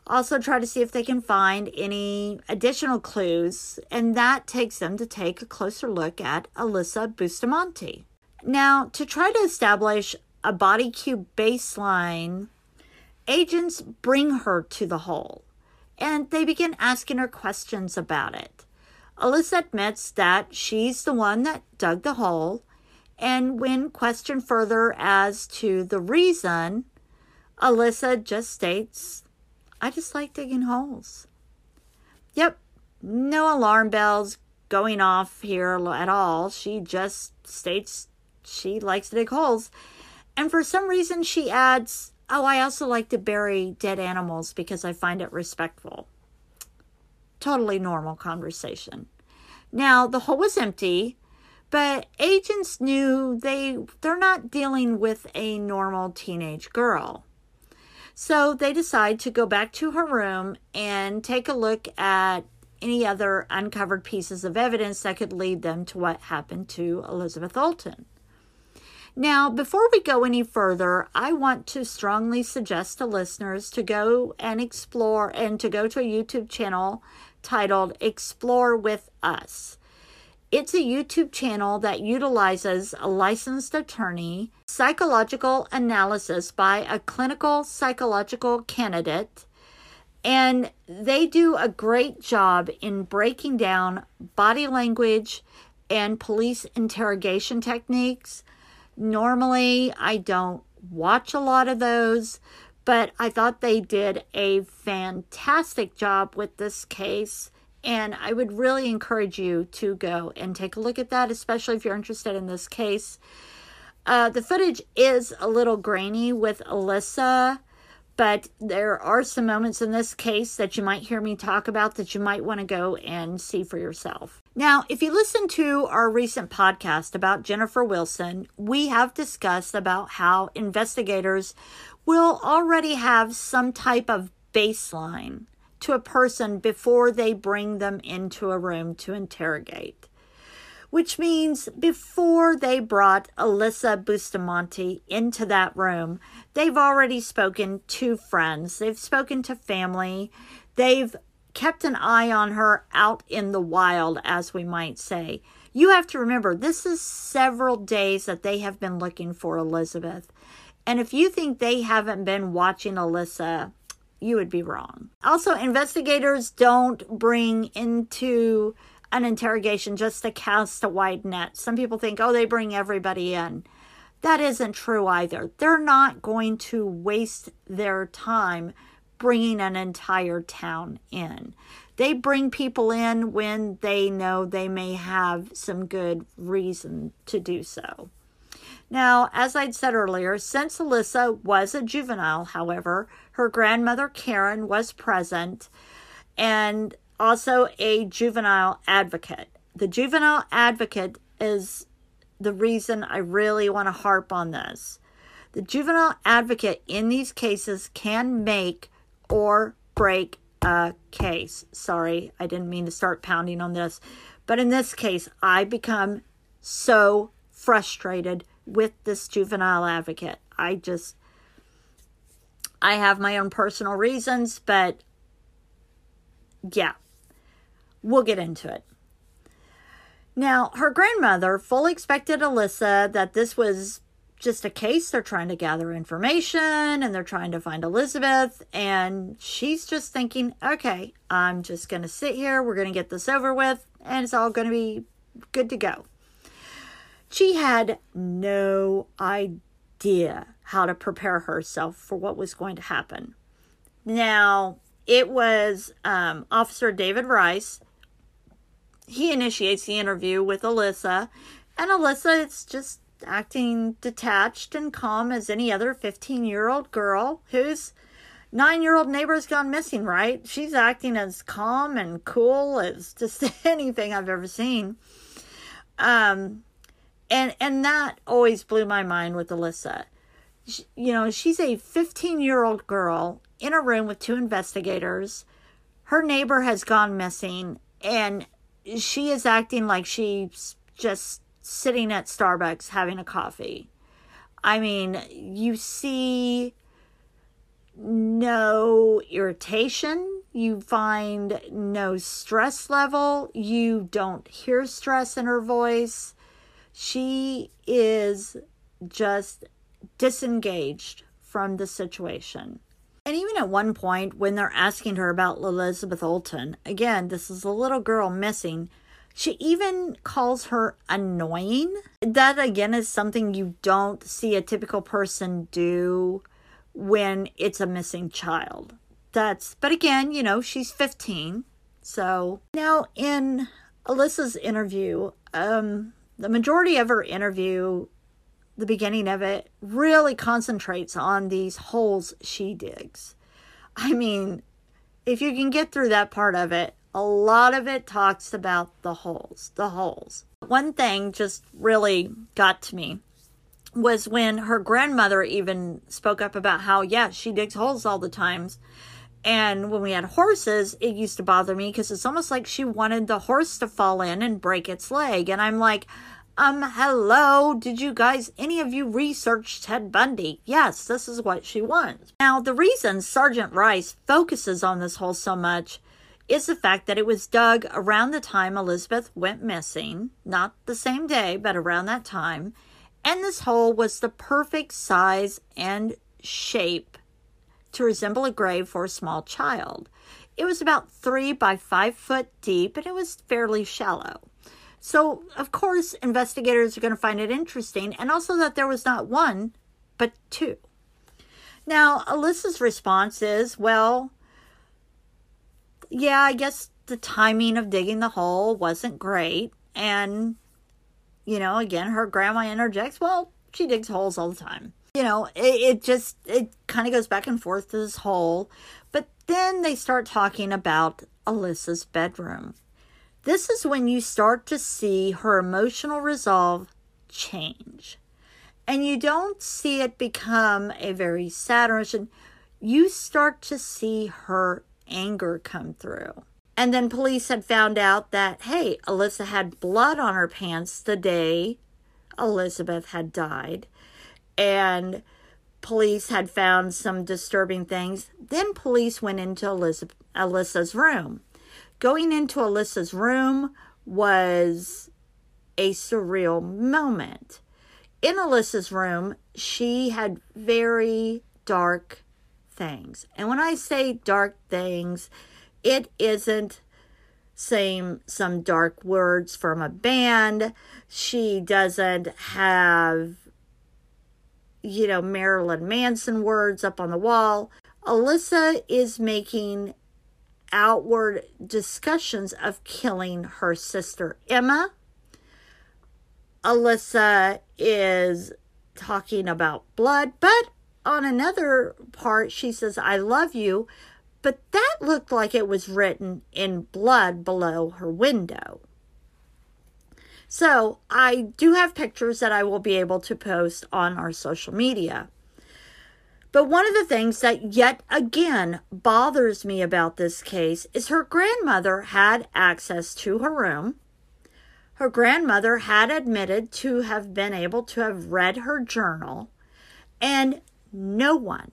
also try to see if they can find any additional clues, and that takes them to take a closer look at Alyssa Bustamante. Now, to try to establish a body cube baseline, agents bring her to the hole and they begin asking her questions about it. Alyssa admits that she's the one that dug the hole, and when questioned further as to the reason, Alyssa just states, I just like digging holes. Yep, no alarm bells going off here at all. She just states she likes to dig holes. And for some reason, she adds, Oh, I also like to bury dead animals because I find it respectful. Totally normal conversation. Now, the hole was empty, but agents knew they they're not dealing with a normal teenage girl. So they decide to go back to her room and take a look at any other uncovered pieces of evidence that could lead them to what happened to Elizabeth Olten. Now, before we go any further, I want to strongly suggest to listeners to go and explore and to go to a YouTube channel titled Explore with Us. It's a YouTube channel that utilizes a licensed attorney, psychological analysis by a clinical psychological candidate, and they do a great job in breaking down body language and police interrogation techniques Normally, I don't watch a lot of those, but I thought they did a fantastic job with this case. And I would really encourage you to go and take a look at that, especially if you're interested in this case. Uh, the footage is a little grainy with Alyssa but there are some moments in this case that you might hear me talk about that you might want to go and see for yourself. Now, if you listen to our recent podcast about Jennifer Wilson, we have discussed about how investigators will already have some type of baseline to a person before they bring them into a room to interrogate which means before they brought Alyssa Bustamante into that room, they've already spoken to friends, they've spoken to family, they've kept an eye on her out in the wild, as we might say. You have to remember, this is several days that they have been looking for Elizabeth. And if you think they haven't been watching Alyssa, you would be wrong. Also, investigators don't bring into an interrogation just to cast a wide net. Some people think, oh, they bring everybody in. That isn't true either. They're not going to waste their time bringing an entire town in. They bring people in when they know they may have some good reason to do so. Now, as I'd said earlier, since Alyssa was a juvenile, however, her grandmother Karen was present, and also a juvenile advocate. The juvenile advocate is the reason I really want to harp on this. The juvenile advocate in these cases can make or break a case. Sorry, I didn't mean to start pounding on this. But in this case, I become so frustrated with this juvenile advocate. I just, I have my own personal reasons, but yeah, We'll get into it. Now, her grandmother fully expected Alyssa that this was just a case. They're trying to gather information and they're trying to find Elizabeth. And she's just thinking, okay, I'm just going to sit here. We're going to get this over with and it's all going to be good to go. She had no idea how to prepare herself for what was going to happen. Now, it was um, Officer David Rice he initiates the interview with Alyssa, and Alyssa is just acting detached and calm as any other 15 year old girl whose nine year old neighbor's gone missing, right? She's acting as calm and cool as just anything I've ever seen. Um, and and that always blew my mind with Alyssa. She, you know, she's a 15 year old girl in a room with two investigators her neighbor has gone missing and she is acting like she's just sitting at Starbucks having a coffee. I mean, you see no irritation, you find no stress level, you don't hear stress in her voice. She is just disengaged from the situation. And even at one point, when they're asking her about Elizabeth Olten, again, this is a little girl missing. She even calls her annoying. That, again, is something you don't see a typical person do when it's a missing child. That's, but again, you know, she's 15. So now in Alyssa's interview, um, the majority of her interview the beginning of it really concentrates on these holes she digs. I mean, if you can get through that part of it, a lot of it talks about the holes, the holes. One thing just really got to me was when her grandmother even spoke up about how, yeah, she digs holes all the times. And when we had horses, it used to bother me because it's almost like she wanted the horse to fall in and break its leg. And I'm like, um, hello, did you guys, any of you research Ted Bundy? Yes, this is what she wants. Now, the reason Sergeant Rice focuses on this hole so much is the fact that it was dug around the time Elizabeth went missing, not the same day, but around that time. And this hole was the perfect size and shape to resemble a grave for a small child. It was about three by five foot deep and it was fairly shallow. So, of course, investigators are going to find it interesting, and also that there was not one, but two. Now, Alyssa's response is, well, yeah, I guess the timing of digging the hole wasn't great. And, you know, again, her grandma interjects, well, she digs holes all the time. You know, it, it just, it kind of goes back and forth to this hole. But then they start talking about Alyssa's bedroom. This is when you start to see her emotional resolve change. And you don't see it become a very sad emotion. You start to see her anger come through. And then police had found out that, hey, Alyssa had blood on her pants the day Elizabeth had died. And police had found some disturbing things. Then police went into Elizabeth, Alyssa's room Going into Alyssa's room was a surreal moment. In Alyssa's room, she had very dark things. And when I say dark things, it isn't saying some dark words from a band. She doesn't have, you know, Marilyn Manson words up on the wall. Alyssa is making outward discussions of killing her sister Emma. Alyssa is talking about blood, but on another part, she says, I love you. But that looked like it was written in blood below her window. So I do have pictures that I will be able to post on our social media. But one of the things that yet again bothers me about this case is her grandmother had access to her room. Her grandmother had admitted to have been able to have read her journal, and no one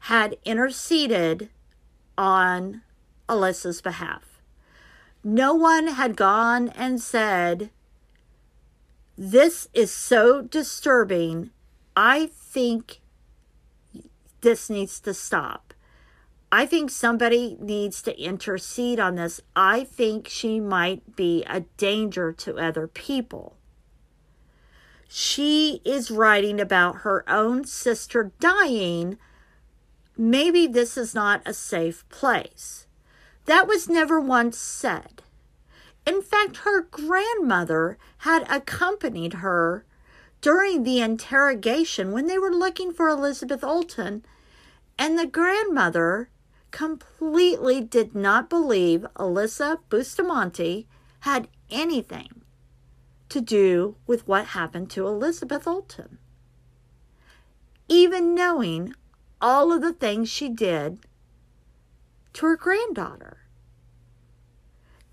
had interceded on Alyssa's behalf. No one had gone and said, This is so disturbing. I think this needs to stop. I think somebody needs to intercede on this. I think she might be a danger to other people. She is writing about her own sister dying. Maybe this is not a safe place. That was never once said. In fact, her grandmother had accompanied her during the interrogation when they were looking for Elizabeth Olten, and the grandmother completely did not believe Alyssa Bustamante had anything to do with what happened to Elizabeth Olten. Even knowing all of the things she did to her granddaughter.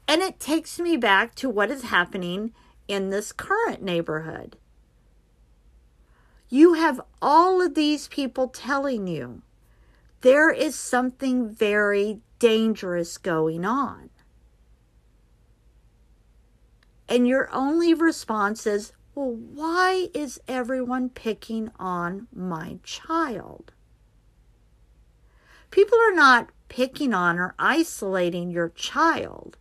And it takes me back to what is happening in this current neighborhood. You have all of these people telling you there is something very dangerous going on. And your only response is, well, why is everyone picking on my child? People are not picking on or isolating your child.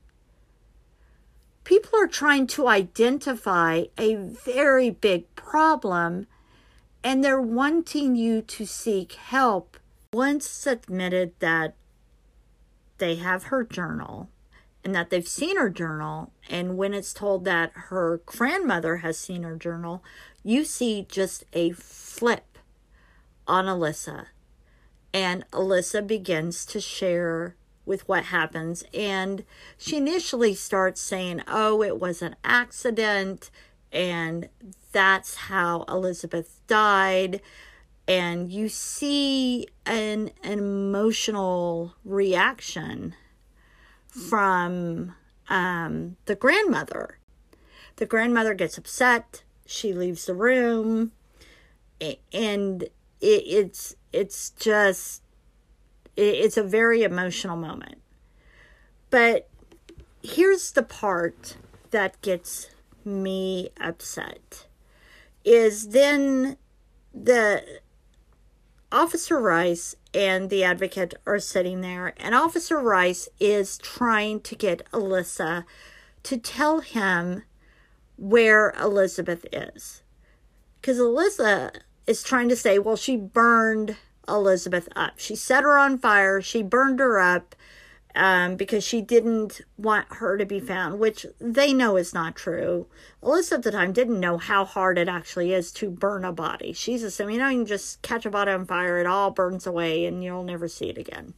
People are trying to identify a very big problem and they're wanting you to seek help. Once admitted that they have her journal and that they've seen her journal, and when it's told that her grandmother has seen her journal, you see just a flip on Alyssa. And Alyssa begins to share with what happens. And she initially starts saying, Oh, it was an accident and that's how Elizabeth died. And you see an, an emotional reaction from um, the grandmother. The grandmother gets upset. She leaves the room, and it, it's it's just it, it's a very emotional moment. But here's the part that gets me upset is then the Officer Rice and the advocate are sitting there, and Officer Rice is trying to get Alyssa to tell him where Elizabeth is. Because Alyssa is trying to say, well, she burned Elizabeth up. She set her on fire, she burned her up, um, because she didn't want her to be found, which they know is not true. Alyssa at the time didn't know how hard it actually is to burn a body. She's assuming, you know, you can just catch a body on fire, it all burns away, and you'll never see it again.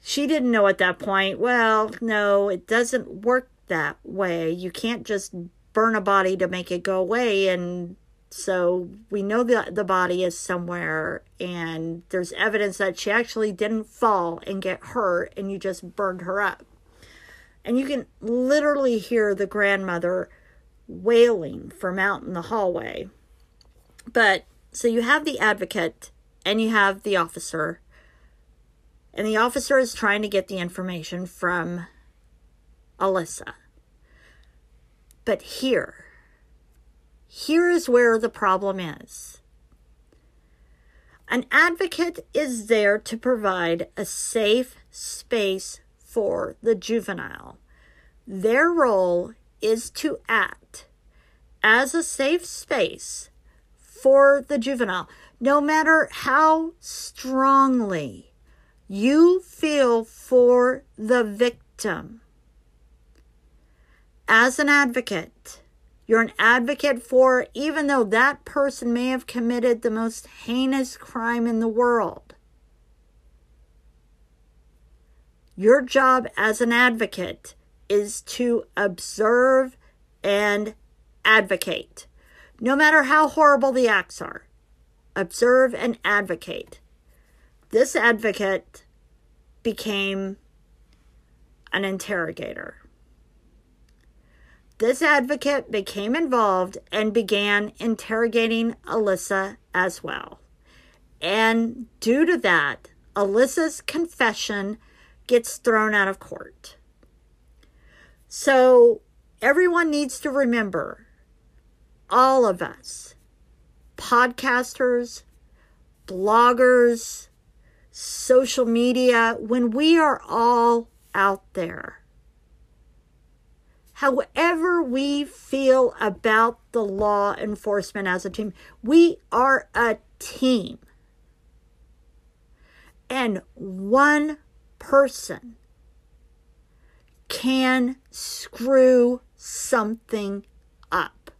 She didn't know at that point, well, no, it doesn't work that way. You can't just burn a body to make it go away and so we know that the body is somewhere, and there's evidence that she actually didn't fall and get hurt, and you just burned her up. And you can literally hear the grandmother wailing from out in the hallway. But so you have the advocate and you have the officer, and the officer is trying to get the information from Alyssa. But here, here is where the problem is. An advocate is there to provide a safe space for the juvenile. Their role is to act as a safe space for the juvenile, no matter how strongly you feel for the victim. As an advocate, you're an advocate for, even though that person may have committed the most heinous crime in the world. Your job as an advocate is to observe and advocate, no matter how horrible the acts are. Observe and advocate. This advocate became an interrogator. This advocate became involved and began interrogating Alyssa as well. And due to that, Alyssa's confession gets thrown out of court. So everyone needs to remember all of us, podcasters, bloggers, social media, when we are all out there however we feel about the law enforcement as a team, we are a team. And one person can screw something up.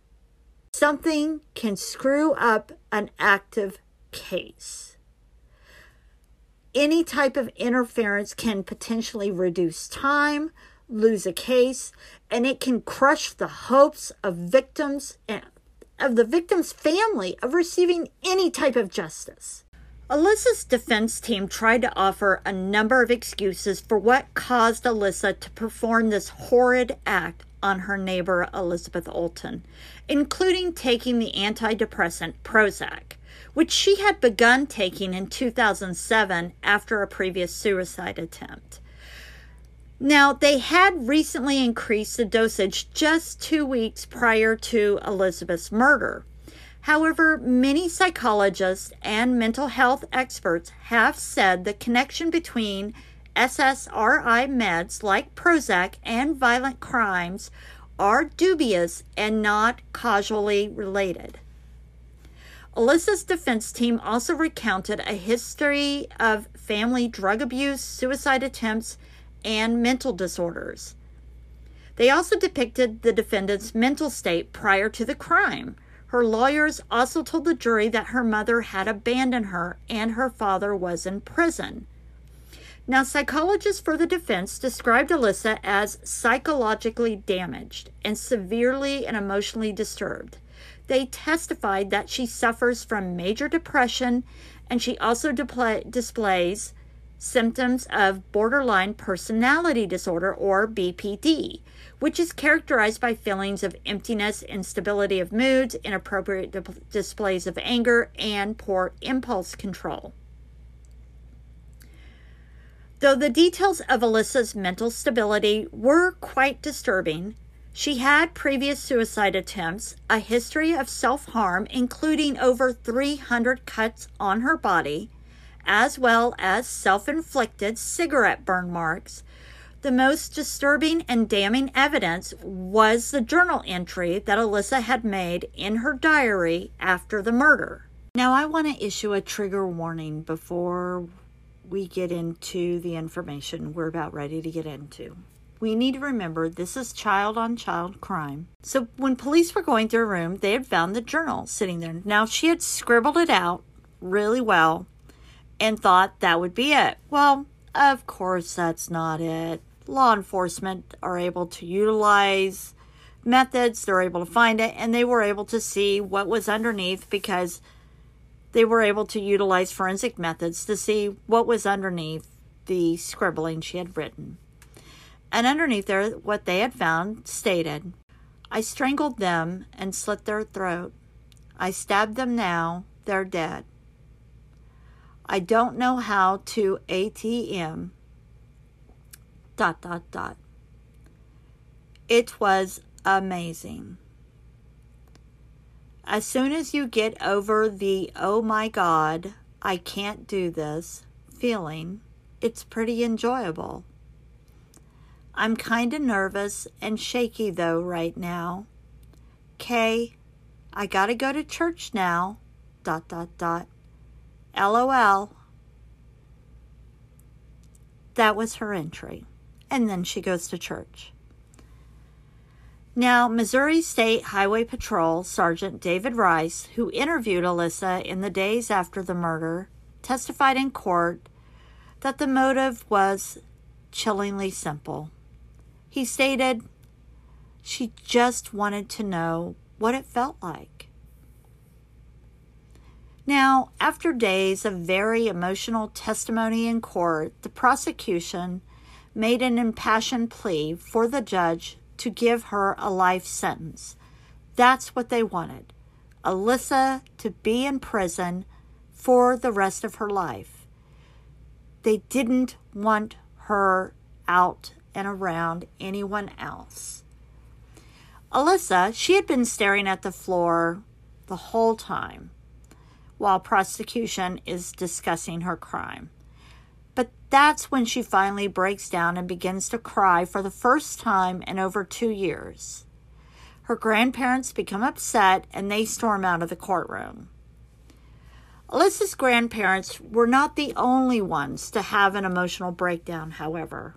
Something can screw up an active case. Any type of interference can potentially reduce time, lose a case, and it can crush the hopes of victims and of the victim's family of receiving any type of justice. Alyssa's defense team tried to offer a number of excuses for what caused Alyssa to perform this horrid act on her neighbor Elizabeth Olten, including taking the antidepressant Prozac, which she had begun taking in 2007 after a previous suicide attempt. Now, they had recently increased the dosage just two weeks prior to Elizabeth's murder. However, many psychologists and mental health experts have said the connection between SSRI meds like Prozac and violent crimes are dubious and not causally related. Alyssa's defense team also recounted a history of family drug abuse, suicide attempts, and mental disorders. They also depicted the defendant's mental state prior to the crime her lawyers also told the jury that her mother had abandoned her and her father was in prison. Now, psychologists for the defense described Alyssa as psychologically damaged and severely and emotionally disturbed. They testified that she suffers from major depression and she also displays symptoms of borderline personality disorder or BPD, which is characterized by feelings of emptiness, instability of moods, inappropriate di- displays of anger, and poor impulse control. Though the details of Alyssa's mental stability were quite disturbing, she had previous suicide attempts, a history of self harm, including over 300 cuts on her body, as well as self inflicted cigarette burn marks the most disturbing and damning evidence was the journal entry that Alyssa had made in her diary after the murder. Now, I want to issue a trigger warning before we get into the information we're about ready to get into. We need to remember this is child on child crime. So, when police were going through her room, they had found the journal sitting there. Now, she had scribbled it out really well and thought that would be it. Well, of course, that's not it law enforcement are able to utilize methods, they're able to find it, and they were able to see what was underneath because they were able to utilize forensic methods to see what was underneath the scribbling she had written. And underneath there, what they had found stated I strangled them and slit their throat. I stabbed them now, they're dead. I don't know how to ATM dot dot dot. It was amazing. As soon as you get over the oh my god, I can't do this feeling, it's pretty enjoyable. I'm kind of nervous and shaky though right now. Kay, I gotta go to church now. Dot dot dot. LOL. That was her entry and then she goes to church. Now, Missouri State Highway Patrol Sergeant David Rice, who interviewed Alyssa in the days after the murder, testified in court that the motive was chillingly simple. He stated she just wanted to know what it felt like. Now, after days of very emotional testimony in court, the prosecution made an impassioned plea for the judge to give her a life sentence. That's what they wanted. Alyssa to be in prison for the rest of her life. They didn't want her out and around anyone else. Alyssa, she had been staring at the floor the whole time while prosecution is discussing her crime. But that's when she finally breaks down and begins to cry for the first time in over two years. Her grandparents become upset and they storm out of the courtroom. Alyssa's grandparents were not the only ones to have an emotional breakdown, however.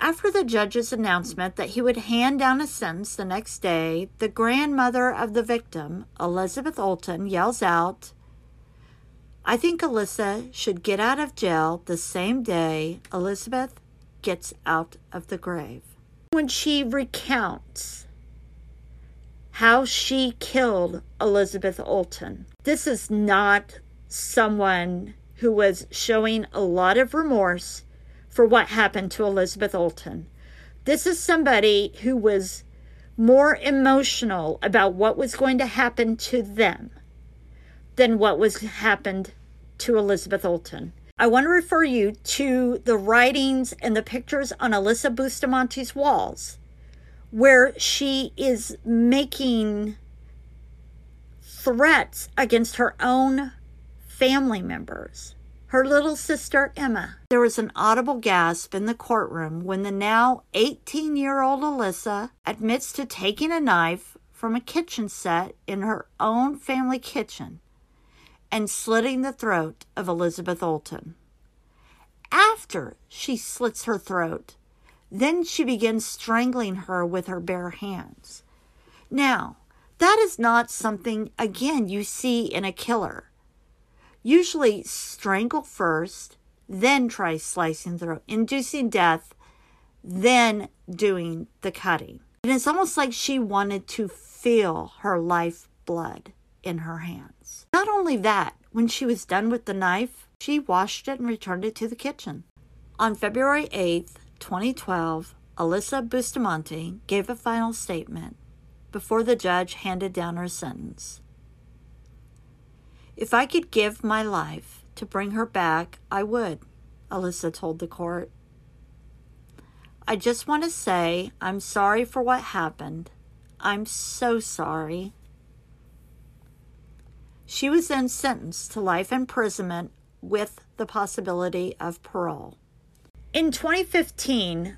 After the judge's announcement that he would hand down a sentence the next day, the grandmother of the victim, Elizabeth Olten, yells out, I think Alyssa should get out of jail the same day Elizabeth gets out of the grave. When she recounts how she killed Elizabeth Olten, this is not someone who was showing a lot of remorse for what happened to Elizabeth Olten. This is somebody who was more emotional about what was going to happen to them than what was happened to Elizabeth Olten. I want to refer you to the writings and the pictures on Alyssa Bustamante's walls, where she is making threats against her own family members. Her little sister, Emma. There was an audible gasp in the courtroom when the now 18 year old Alyssa admits to taking a knife from a kitchen set in her own family kitchen and slitting the throat of Elizabeth Olten. After she slits her throat, then she begins strangling her with her bare hands. Now, that is not something, again, you see in a killer. Usually, strangle first, then try slicing throat, inducing death, then doing the cutting. And it's almost like she wanted to feel her life blood in her hands. Not only that, when she was done with the knife, she washed it and returned it to the kitchen. On February 8th, 2012, Alyssa Bustamante gave a final statement before the judge handed down her sentence. If I could give my life to bring her back, I would, Alyssa told the court. I just want to say I'm sorry for what happened. I'm so sorry. She was then sentenced to life imprisonment with the possibility of parole. In 2015,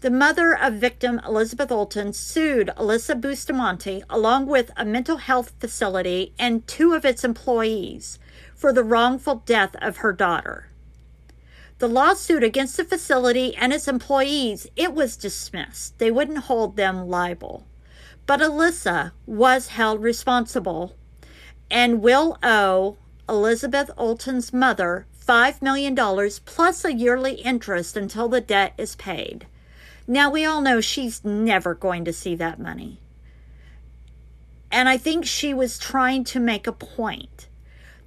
the mother of victim Elizabeth Olten sued Alyssa Bustamante along with a mental health facility and two of its employees for the wrongful death of her daughter. The lawsuit against the facility and its employees, it was dismissed. They wouldn't hold them liable. But Alyssa was held responsible and will owe Elizabeth Olten's mother $5 million plus a yearly interest until the debt is paid. Now, we all know she's never going to see that money. And I think she was trying to make a point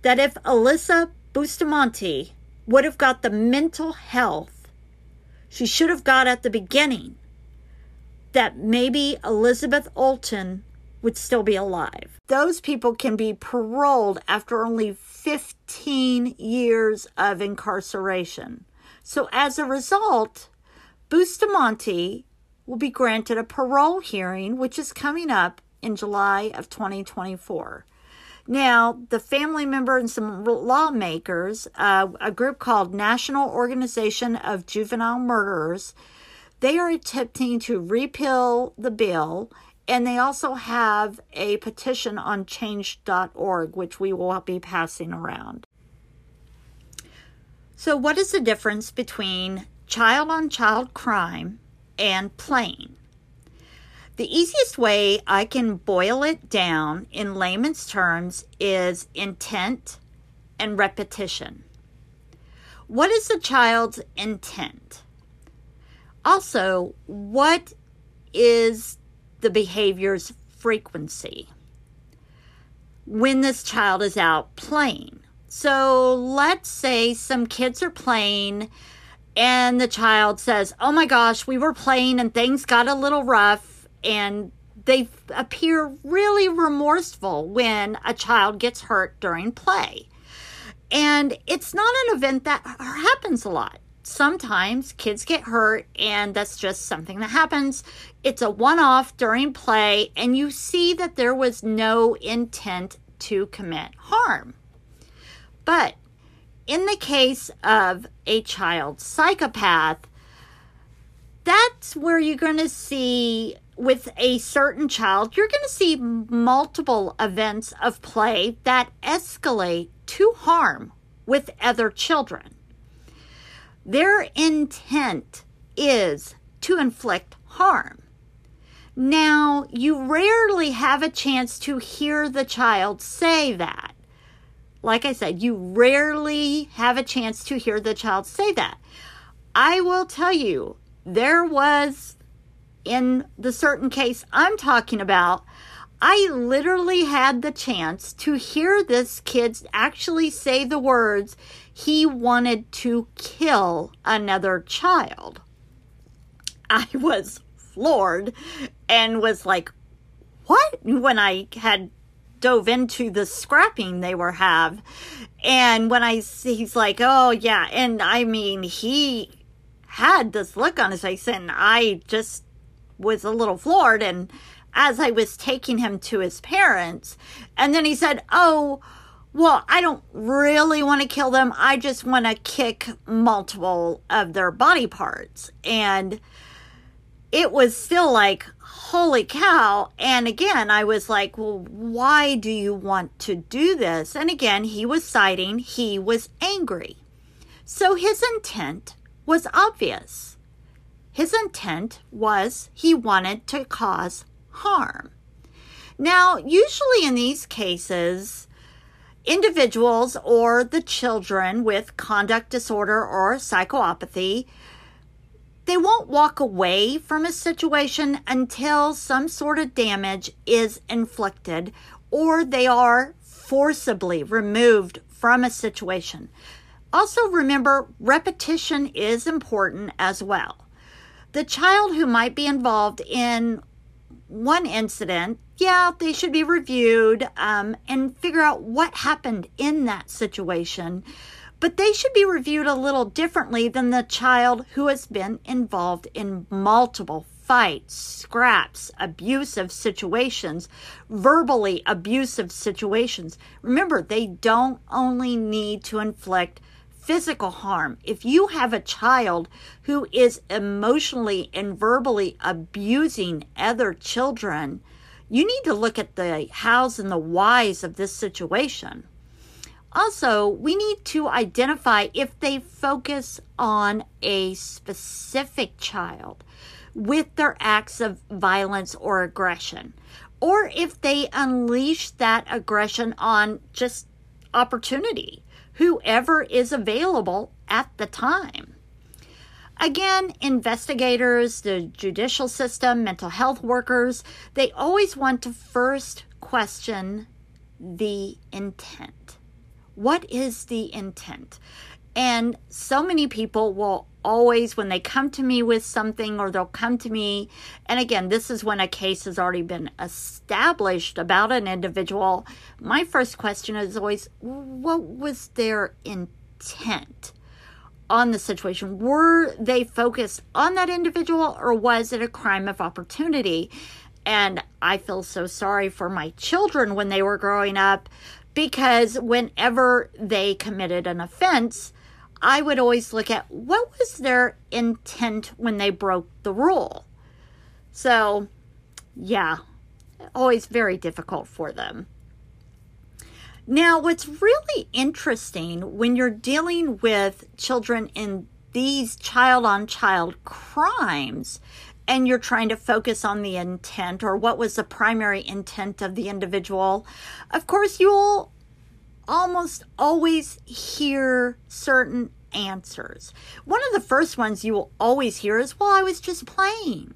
that if Alyssa Bustamante would have got the mental health she should have got at the beginning, that maybe Elizabeth Olten would still be alive. Those people can be paroled after only 15 years of incarceration. So, as a result, Bustamante will be granted a parole hearing, which is coming up in July of 2024. Now, the family member and some lawmakers, uh, a group called National Organization of Juvenile Murderers, they are attempting to repeal the bill, and they also have a petition on change.org, which we will be passing around. So, what is the difference between child on child crime, and playing. The easiest way I can boil it down in layman's terms is intent and repetition. What is the child's intent? Also, what is the behavior's frequency when this child is out playing? So let's say some kids are playing and the child says, Oh my gosh, we were playing and things got a little rough. And they appear really remorseful when a child gets hurt during play. And it's not an event that happens a lot. Sometimes kids get hurt, and that's just something that happens. It's a one off during play, and you see that there was no intent to commit harm. But in the case of a child psychopath, that's where you're going to see with a certain child, you're going to see multiple events of play that escalate to harm with other children. Their intent is to inflict harm. Now, you rarely have a chance to hear the child say that like I said, you rarely have a chance to hear the child say that. I will tell you, there was, in the certain case I'm talking about, I literally had the chance to hear this kid actually say the words, he wanted to kill another child. I was floored and was like, what? When I had dove into the scrapping they were have. And when I he's like, oh yeah. And I mean, he had this look on his face and I just was a little floored. And as I was taking him to his parents, and then he said, oh, well, I don't really want to kill them. I just want to kick multiple of their body parts. And it was still like, holy cow. And again, I was like, well, why do you want to do this? And again, he was citing he was angry. So his intent was obvious. His intent was he wanted to cause harm. Now, usually in these cases, individuals or the children with conduct disorder or psychopathy they won't walk away from a situation until some sort of damage is inflicted or they are forcibly removed from a situation. Also, remember, repetition is important as well. The child who might be involved in one incident, yeah, they should be reviewed um, and figure out what happened in that situation but they should be reviewed a little differently than the child who has been involved in multiple fights, scraps, abusive situations, verbally abusive situations. Remember, they don't only need to inflict physical harm. If you have a child who is emotionally and verbally abusing other children, you need to look at the hows and the whys of this situation. Also, we need to identify if they focus on a specific child with their acts of violence or aggression, or if they unleash that aggression on just opportunity, whoever is available at the time. Again, investigators, the judicial system, mental health workers, they always want to first question the intent. What is the intent? And so many people will always, when they come to me with something, or they'll come to me, and again, this is when a case has already been established about an individual. My first question is always, what was their intent? on the situation? Were they focused on that individual or was it a crime of opportunity? And I feel so sorry for my children when they were growing up because whenever they committed an offense, I would always look at what was their intent when they broke the rule. So, yeah, always very difficult for them. Now, what's really interesting when you're dealing with children in these child on child crimes and you're trying to focus on the intent or what was the primary intent of the individual, of course, you'll almost always hear certain answers. One of the first ones you will always hear is, Well, I was just playing.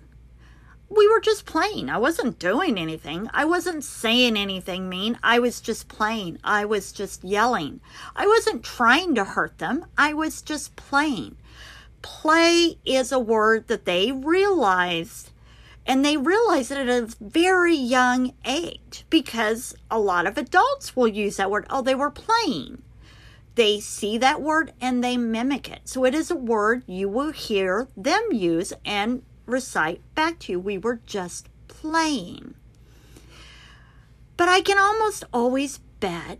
We were just playing. I wasn't doing anything. I wasn't saying anything mean. I was just playing. I was just yelling. I wasn't trying to hurt them. I was just playing play is a word that they realized and they realize it at a very young age because a lot of adults will use that word. Oh, they were playing. They see that word and they mimic it. So it is a word you will hear them use and recite back to you. We were just playing. But I can almost always bet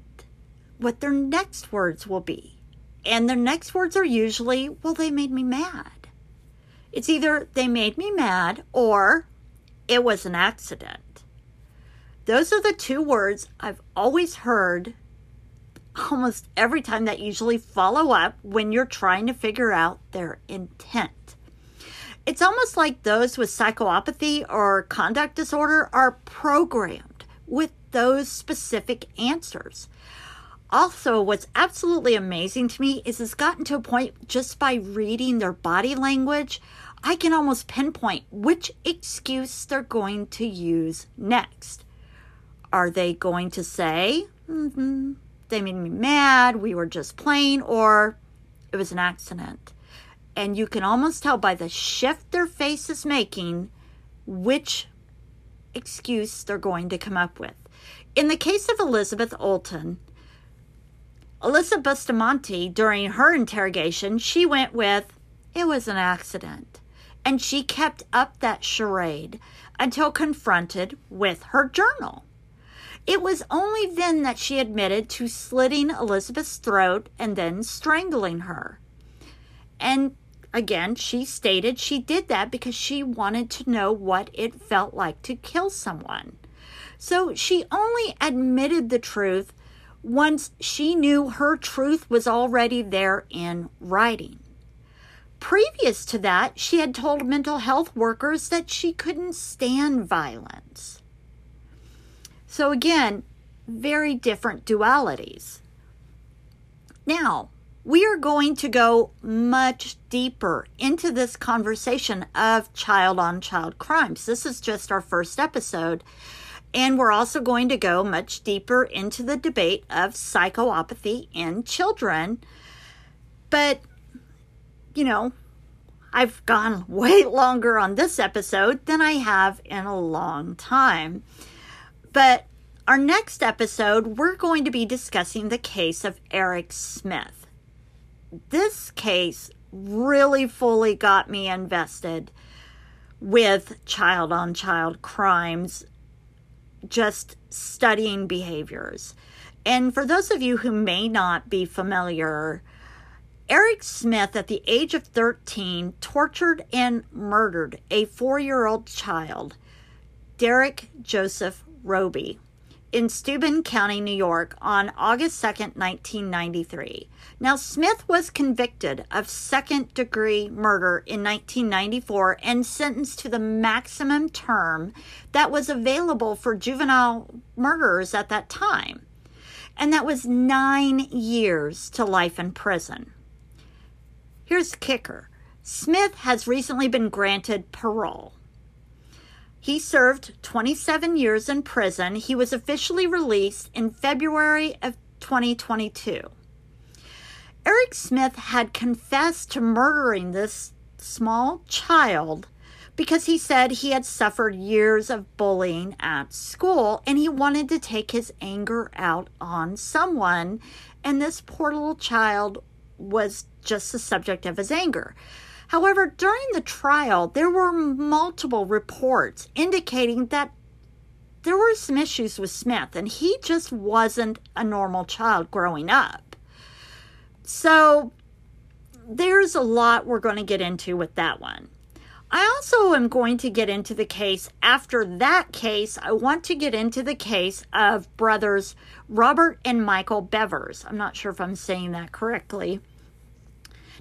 what their next words will be. And their next words are usually, well, they made me mad. It's either they made me mad or it was an accident. Those are the two words I've always heard almost every time that usually follow up when you're trying to figure out their intent. It's almost like those with psychopathy or conduct disorder are programmed with those specific answers. Also, what's absolutely amazing to me is it's gotten to a point just by reading their body language, I can almost pinpoint which excuse they're going to use next. Are they going to say, mm-hmm, they made me mad, we were just playing, or it was an accident? And you can almost tell by the shift their face is making which excuse they're going to come up with. In the case of Elizabeth Olten, Alyssa Bustamante, during her interrogation, she went with, it was an accident. And she kept up that charade until confronted with her journal. It was only then that she admitted to slitting Elizabeth's throat and then strangling her. And again, she stated she did that because she wanted to know what it felt like to kill someone. So she only admitted the truth once she knew her truth was already there in writing. Previous to that, she had told mental health workers that she couldn't stand violence. So, again, very different dualities. Now, we are going to go much deeper into this conversation of child on child crimes. This is just our first episode. And we're also going to go much deeper into the debate of psychopathy in children. But, you know, I've gone way longer on this episode than I have in a long time. But our next episode, we're going to be discussing the case of Eric Smith. This case really fully got me invested with child on child crimes just studying behaviors. And for those of you who may not be familiar, Eric Smith, at the age of 13, tortured and murdered a four year old child, Derrick Joseph Robie in Steuben County, New York, on August 2, 1993. Now, Smith was convicted of second degree murder in 1994 and sentenced to the maximum term that was available for juvenile murderers at that time. And that was nine years to life in prison. Here's the kicker Smith has recently been granted parole. He served 27 years in prison. He was officially released in February of 2022. Eric Smith had confessed to murdering this small child because he said he had suffered years of bullying at school and he wanted to take his anger out on someone. And this poor little child was just the subject of his anger. However, during the trial, there were multiple reports indicating that there were some issues with Smith, and he just wasn't a normal child growing up. So, there's a lot we're going to get into with that one. I also am going to get into the case after that case. I want to get into the case of brothers Robert and Michael Bevers. I'm not sure if I'm saying that correctly.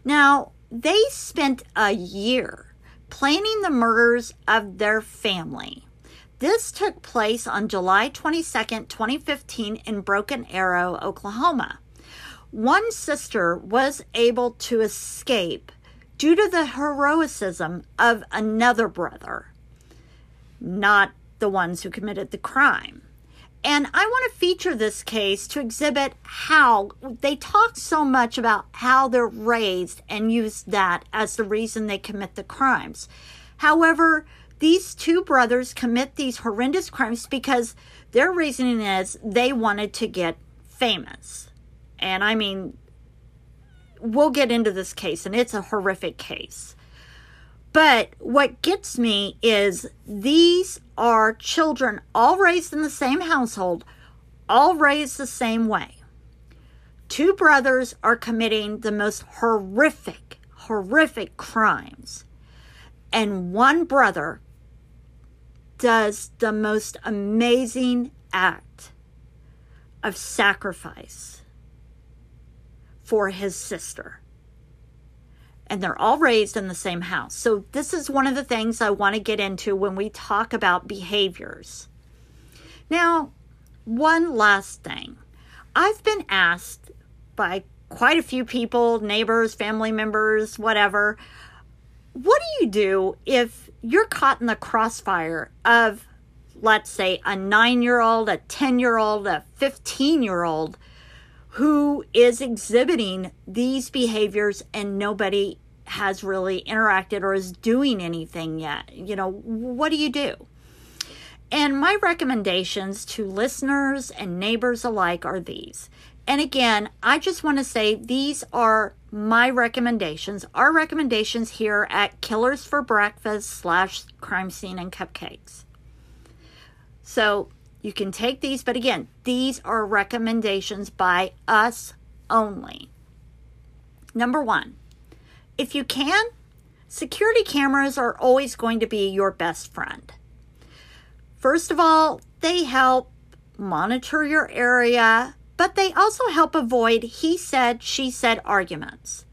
Now, they spent a year planning the murders of their family. This took place on July 22nd, 2015, in Broken Arrow, Oklahoma. One sister was able to escape due to the heroism of another brother, not the ones who committed the crime. And I want to feature this case to exhibit how they talk so much about how they're raised and use that as the reason they commit the crimes. However, these two brothers commit these horrendous crimes because their reasoning is they wanted to get famous. And I mean, we'll get into this case, and it's a horrific case. But what gets me is these are children all raised in the same household, all raised the same way. Two brothers are committing the most horrific, horrific crimes. And one brother does the most amazing act of sacrifice for his sister and they're all raised in the same house. So, this is one of the things I want to get into when we talk about behaviors. Now, one last thing I've been asked by quite a few people, neighbors, family members, whatever, what do you do if you're caught in the crossfire of let's say, a nine year old, a 10 year old, a 15 year old who is exhibiting these behaviors and nobody has really interacted or is doing anything yet. You know, what do you do? And my recommendations to listeners and neighbors alike are these. And again, I just want to say these are my recommendations, our recommendations here at Killers for Breakfast slash Crime Scene and Cupcakes. So you can take these, but again, these are recommendations by us only. Number one, if you can, security cameras are always going to be your best friend. First of all, they help monitor your area, but they also help avoid he said, she said arguments.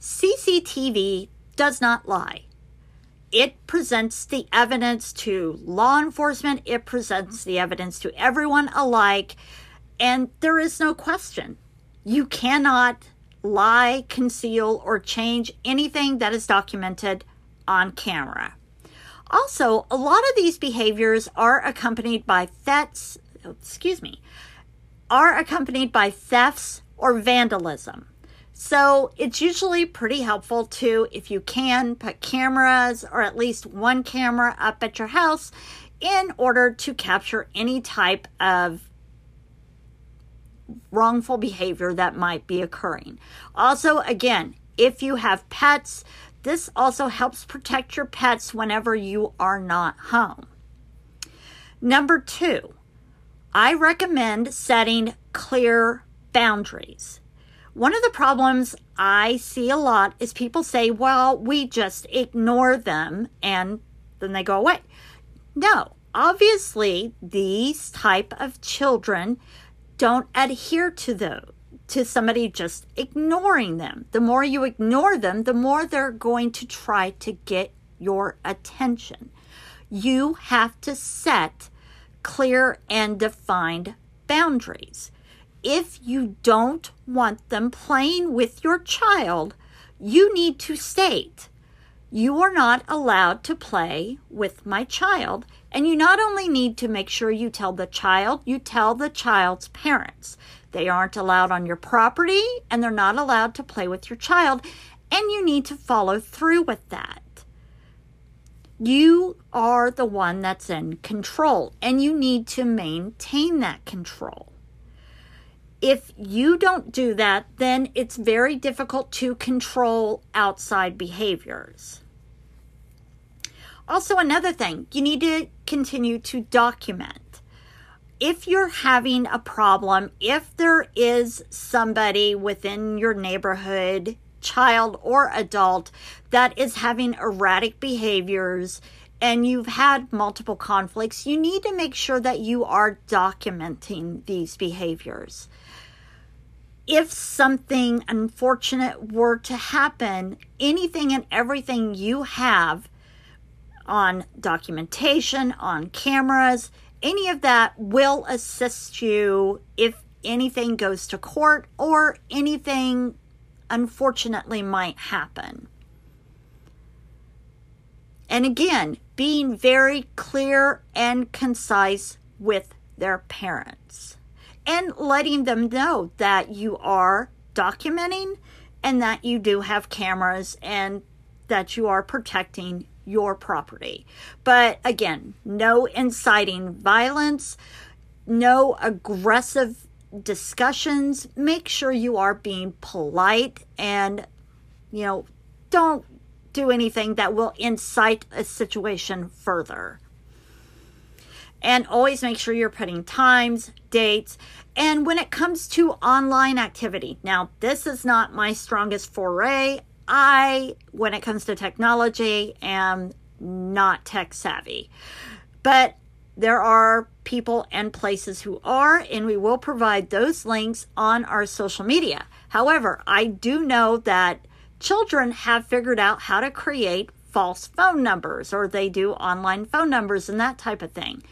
CCTV does not lie it presents the evidence to law enforcement, it presents the evidence to everyone alike, and there is no question. You cannot lie, conceal, or change anything that is documented on camera. Also, a lot of these behaviors are accompanied by thefts, oh, excuse me, are accompanied by thefts or vandalism. So it's usually pretty helpful to, if you can, put cameras or at least one camera up at your house in order to capture any type of wrongful behavior that might be occurring. Also, again, if you have pets, this also helps protect your pets whenever you are not home. Number two, I recommend setting clear boundaries. One of the problems I see a lot is people say, well, we just ignore them and then they go away. No, obviously these type of children don't adhere to the to somebody just ignoring them. The more you ignore them, the more they're going to try to get your attention. You have to set clear and defined boundaries if you don't want them playing with your child, you need to state, you are not allowed to play with my child. And you not only need to make sure you tell the child, you tell the child's parents. They aren't allowed on your property and they're not allowed to play with your child. And you need to follow through with that. You are the one that's in control and you need to maintain that control if you don't do that, then it's very difficult to control outside behaviors. Also, another thing, you need to continue to document. If you're having a problem, if there is somebody within your neighborhood, child or adult, that is having erratic behaviors, and you've had multiple conflicts, you need to make sure that you are documenting these behaviors if something unfortunate were to happen, anything and everything you have on documentation, on cameras, any of that will assist you if anything goes to court or anything unfortunately might happen. And again, being very clear and concise with their parents and letting them know that you are documenting and that you do have cameras and that you are protecting your property. But again, no inciting violence, no aggressive discussions. Make sure you are being polite and, you know, don't do anything that will incite a situation further. And always make sure you're putting times, dates, and when it comes to online activity. Now, this is not my strongest foray. I, when it comes to technology, am not tech savvy. But there are people and places who are, and we will provide those links on our social media. However, I do know that children have figured out how to create false phone numbers or they do online phone numbers and that type of thing.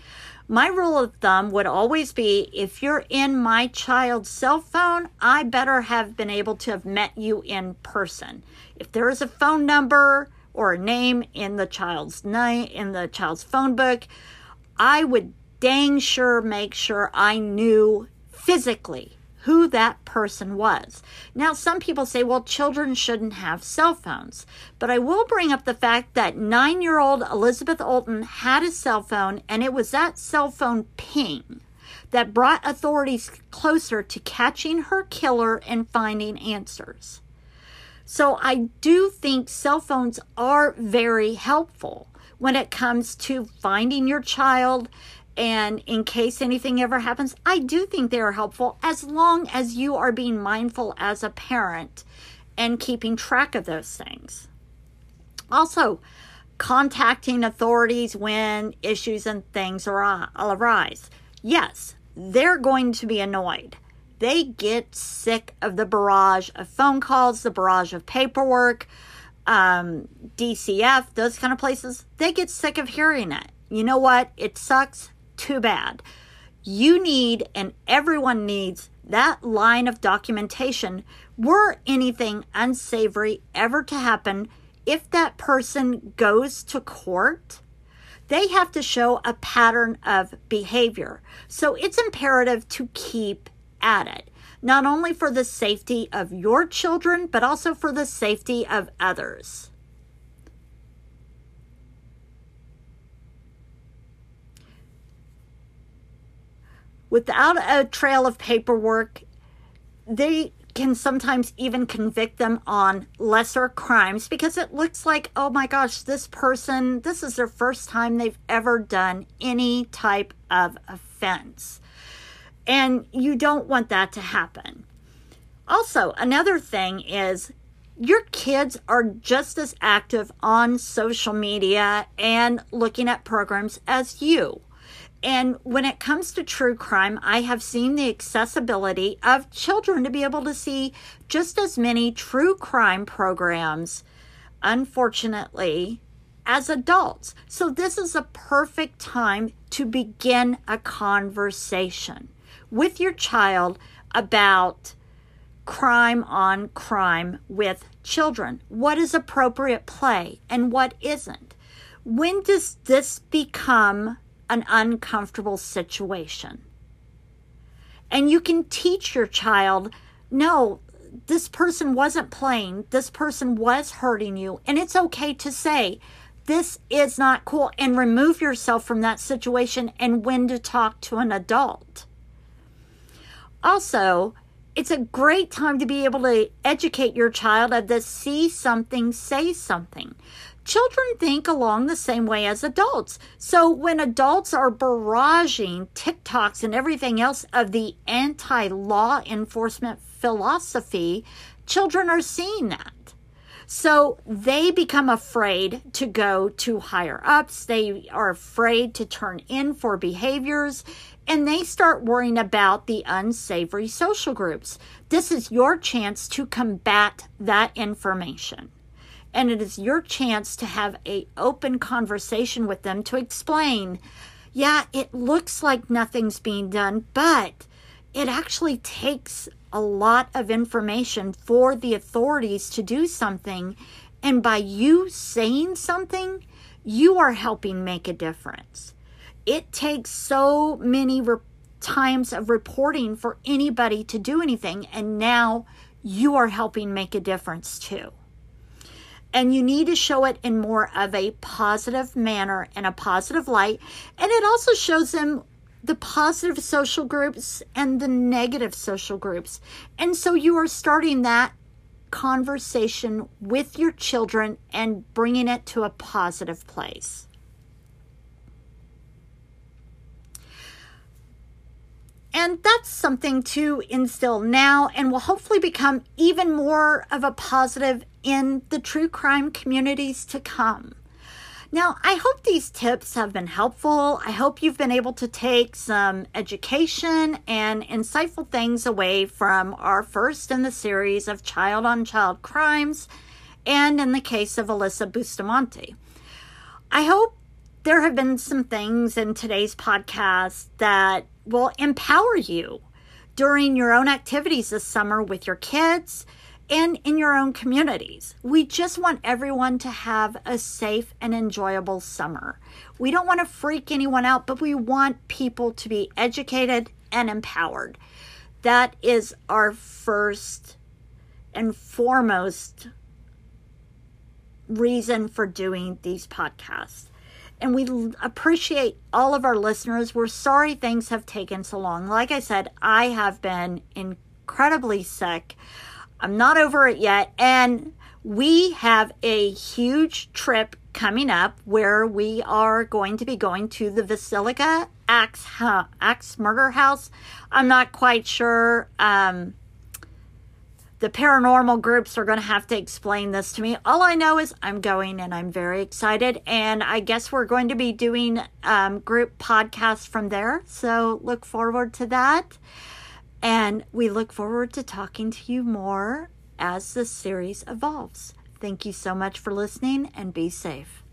My rule of thumb would always be if you're in my child's cell phone, I better have been able to have met you in person. If there is a phone number or a name in the child's name in the child's phone book, I would dang sure make sure I knew physically who that person was. Now, some people say, well, children shouldn't have cell phones. But I will bring up the fact that nine year old Elizabeth Olten had a cell phone, and it was that cell phone ping that brought authorities closer to catching her killer and finding answers. So I do think cell phones are very helpful when it comes to finding your child and in case anything ever happens, I do think they are helpful as long as you are being mindful as a parent and keeping track of those things. Also, contacting authorities when issues and things arise. Yes, they're going to be annoyed. They get sick of the barrage of phone calls, the barrage of paperwork, um, DCF, those kind of places. They get sick of hearing it. You know what? It sucks too bad. You need, and everyone needs, that line of documentation were anything unsavory ever to happen if that person goes to court they have to show a pattern of behavior so it's imperative to keep at it not only for the safety of your children but also for the safety of others without a trail of paperwork, they can sometimes even convict them on lesser crimes because it looks like, oh my gosh, this person, this is their first time they've ever done any type of offense. And you don't want that to happen. Also, another thing is your kids are just as active on social media and looking at programs as you. And when it comes to true crime, I have seen the accessibility of children to be able to see just as many true crime programs, unfortunately, as adults. So, this is a perfect time to begin a conversation with your child about crime on crime with children. What is appropriate play and what isn't? When does this become an uncomfortable situation. And you can teach your child no, this person wasn't playing, this person was hurting you, and it's okay to say, this is not cool, and remove yourself from that situation and when to talk to an adult. Also, it's a great time to be able to educate your child of the see something, say something children think along the same way as adults. So when adults are barraging TikToks and everything else of the anti law enforcement philosophy, children are seeing that. So they become afraid to go to higher ups. They are afraid to turn in for behaviors and they start worrying about the unsavory social groups. This is your chance to combat that information and it is your chance to have a open conversation with them to explain. Yeah it looks like nothing's being done but it actually takes a lot of information for the authorities to do something. And by you saying something you are helping make a difference. It takes so many re- times of reporting for anybody to do anything and now you are helping make a difference too and you need to show it in more of a positive manner and a positive light. And it also shows them the positive social groups and the negative social groups. And so you are starting that conversation with your children and bringing it to a positive place. And that's something to instill now and will hopefully become even more of a positive in the true crime communities to come. Now, I hope these tips have been helpful. I hope you've been able to take some education and insightful things away from our first in the series of child on child crimes and in the case of Alyssa Bustamante. I hope there have been some things in today's podcast that will empower you during your own activities this summer with your kids and in your own communities. We just want everyone to have a safe and enjoyable summer. We don't want to freak anyone out, but we want people to be educated and empowered. That is our first and foremost reason for doing these podcasts. And we appreciate all of our listeners. We're sorry things have taken so long. Like I said, I have been incredibly sick. I'm not over it yet. And we have a huge trip coming up where we are going to be going to the Basilica Axe, Axe Murder House. I'm not quite sure. Um, the paranormal groups are going to have to explain this to me. All I know is I'm going and I'm very excited. And I guess we're going to be doing um, group podcasts from there. So look forward to that. And we look forward to talking to you more as the series evolves. Thank you so much for listening and be safe.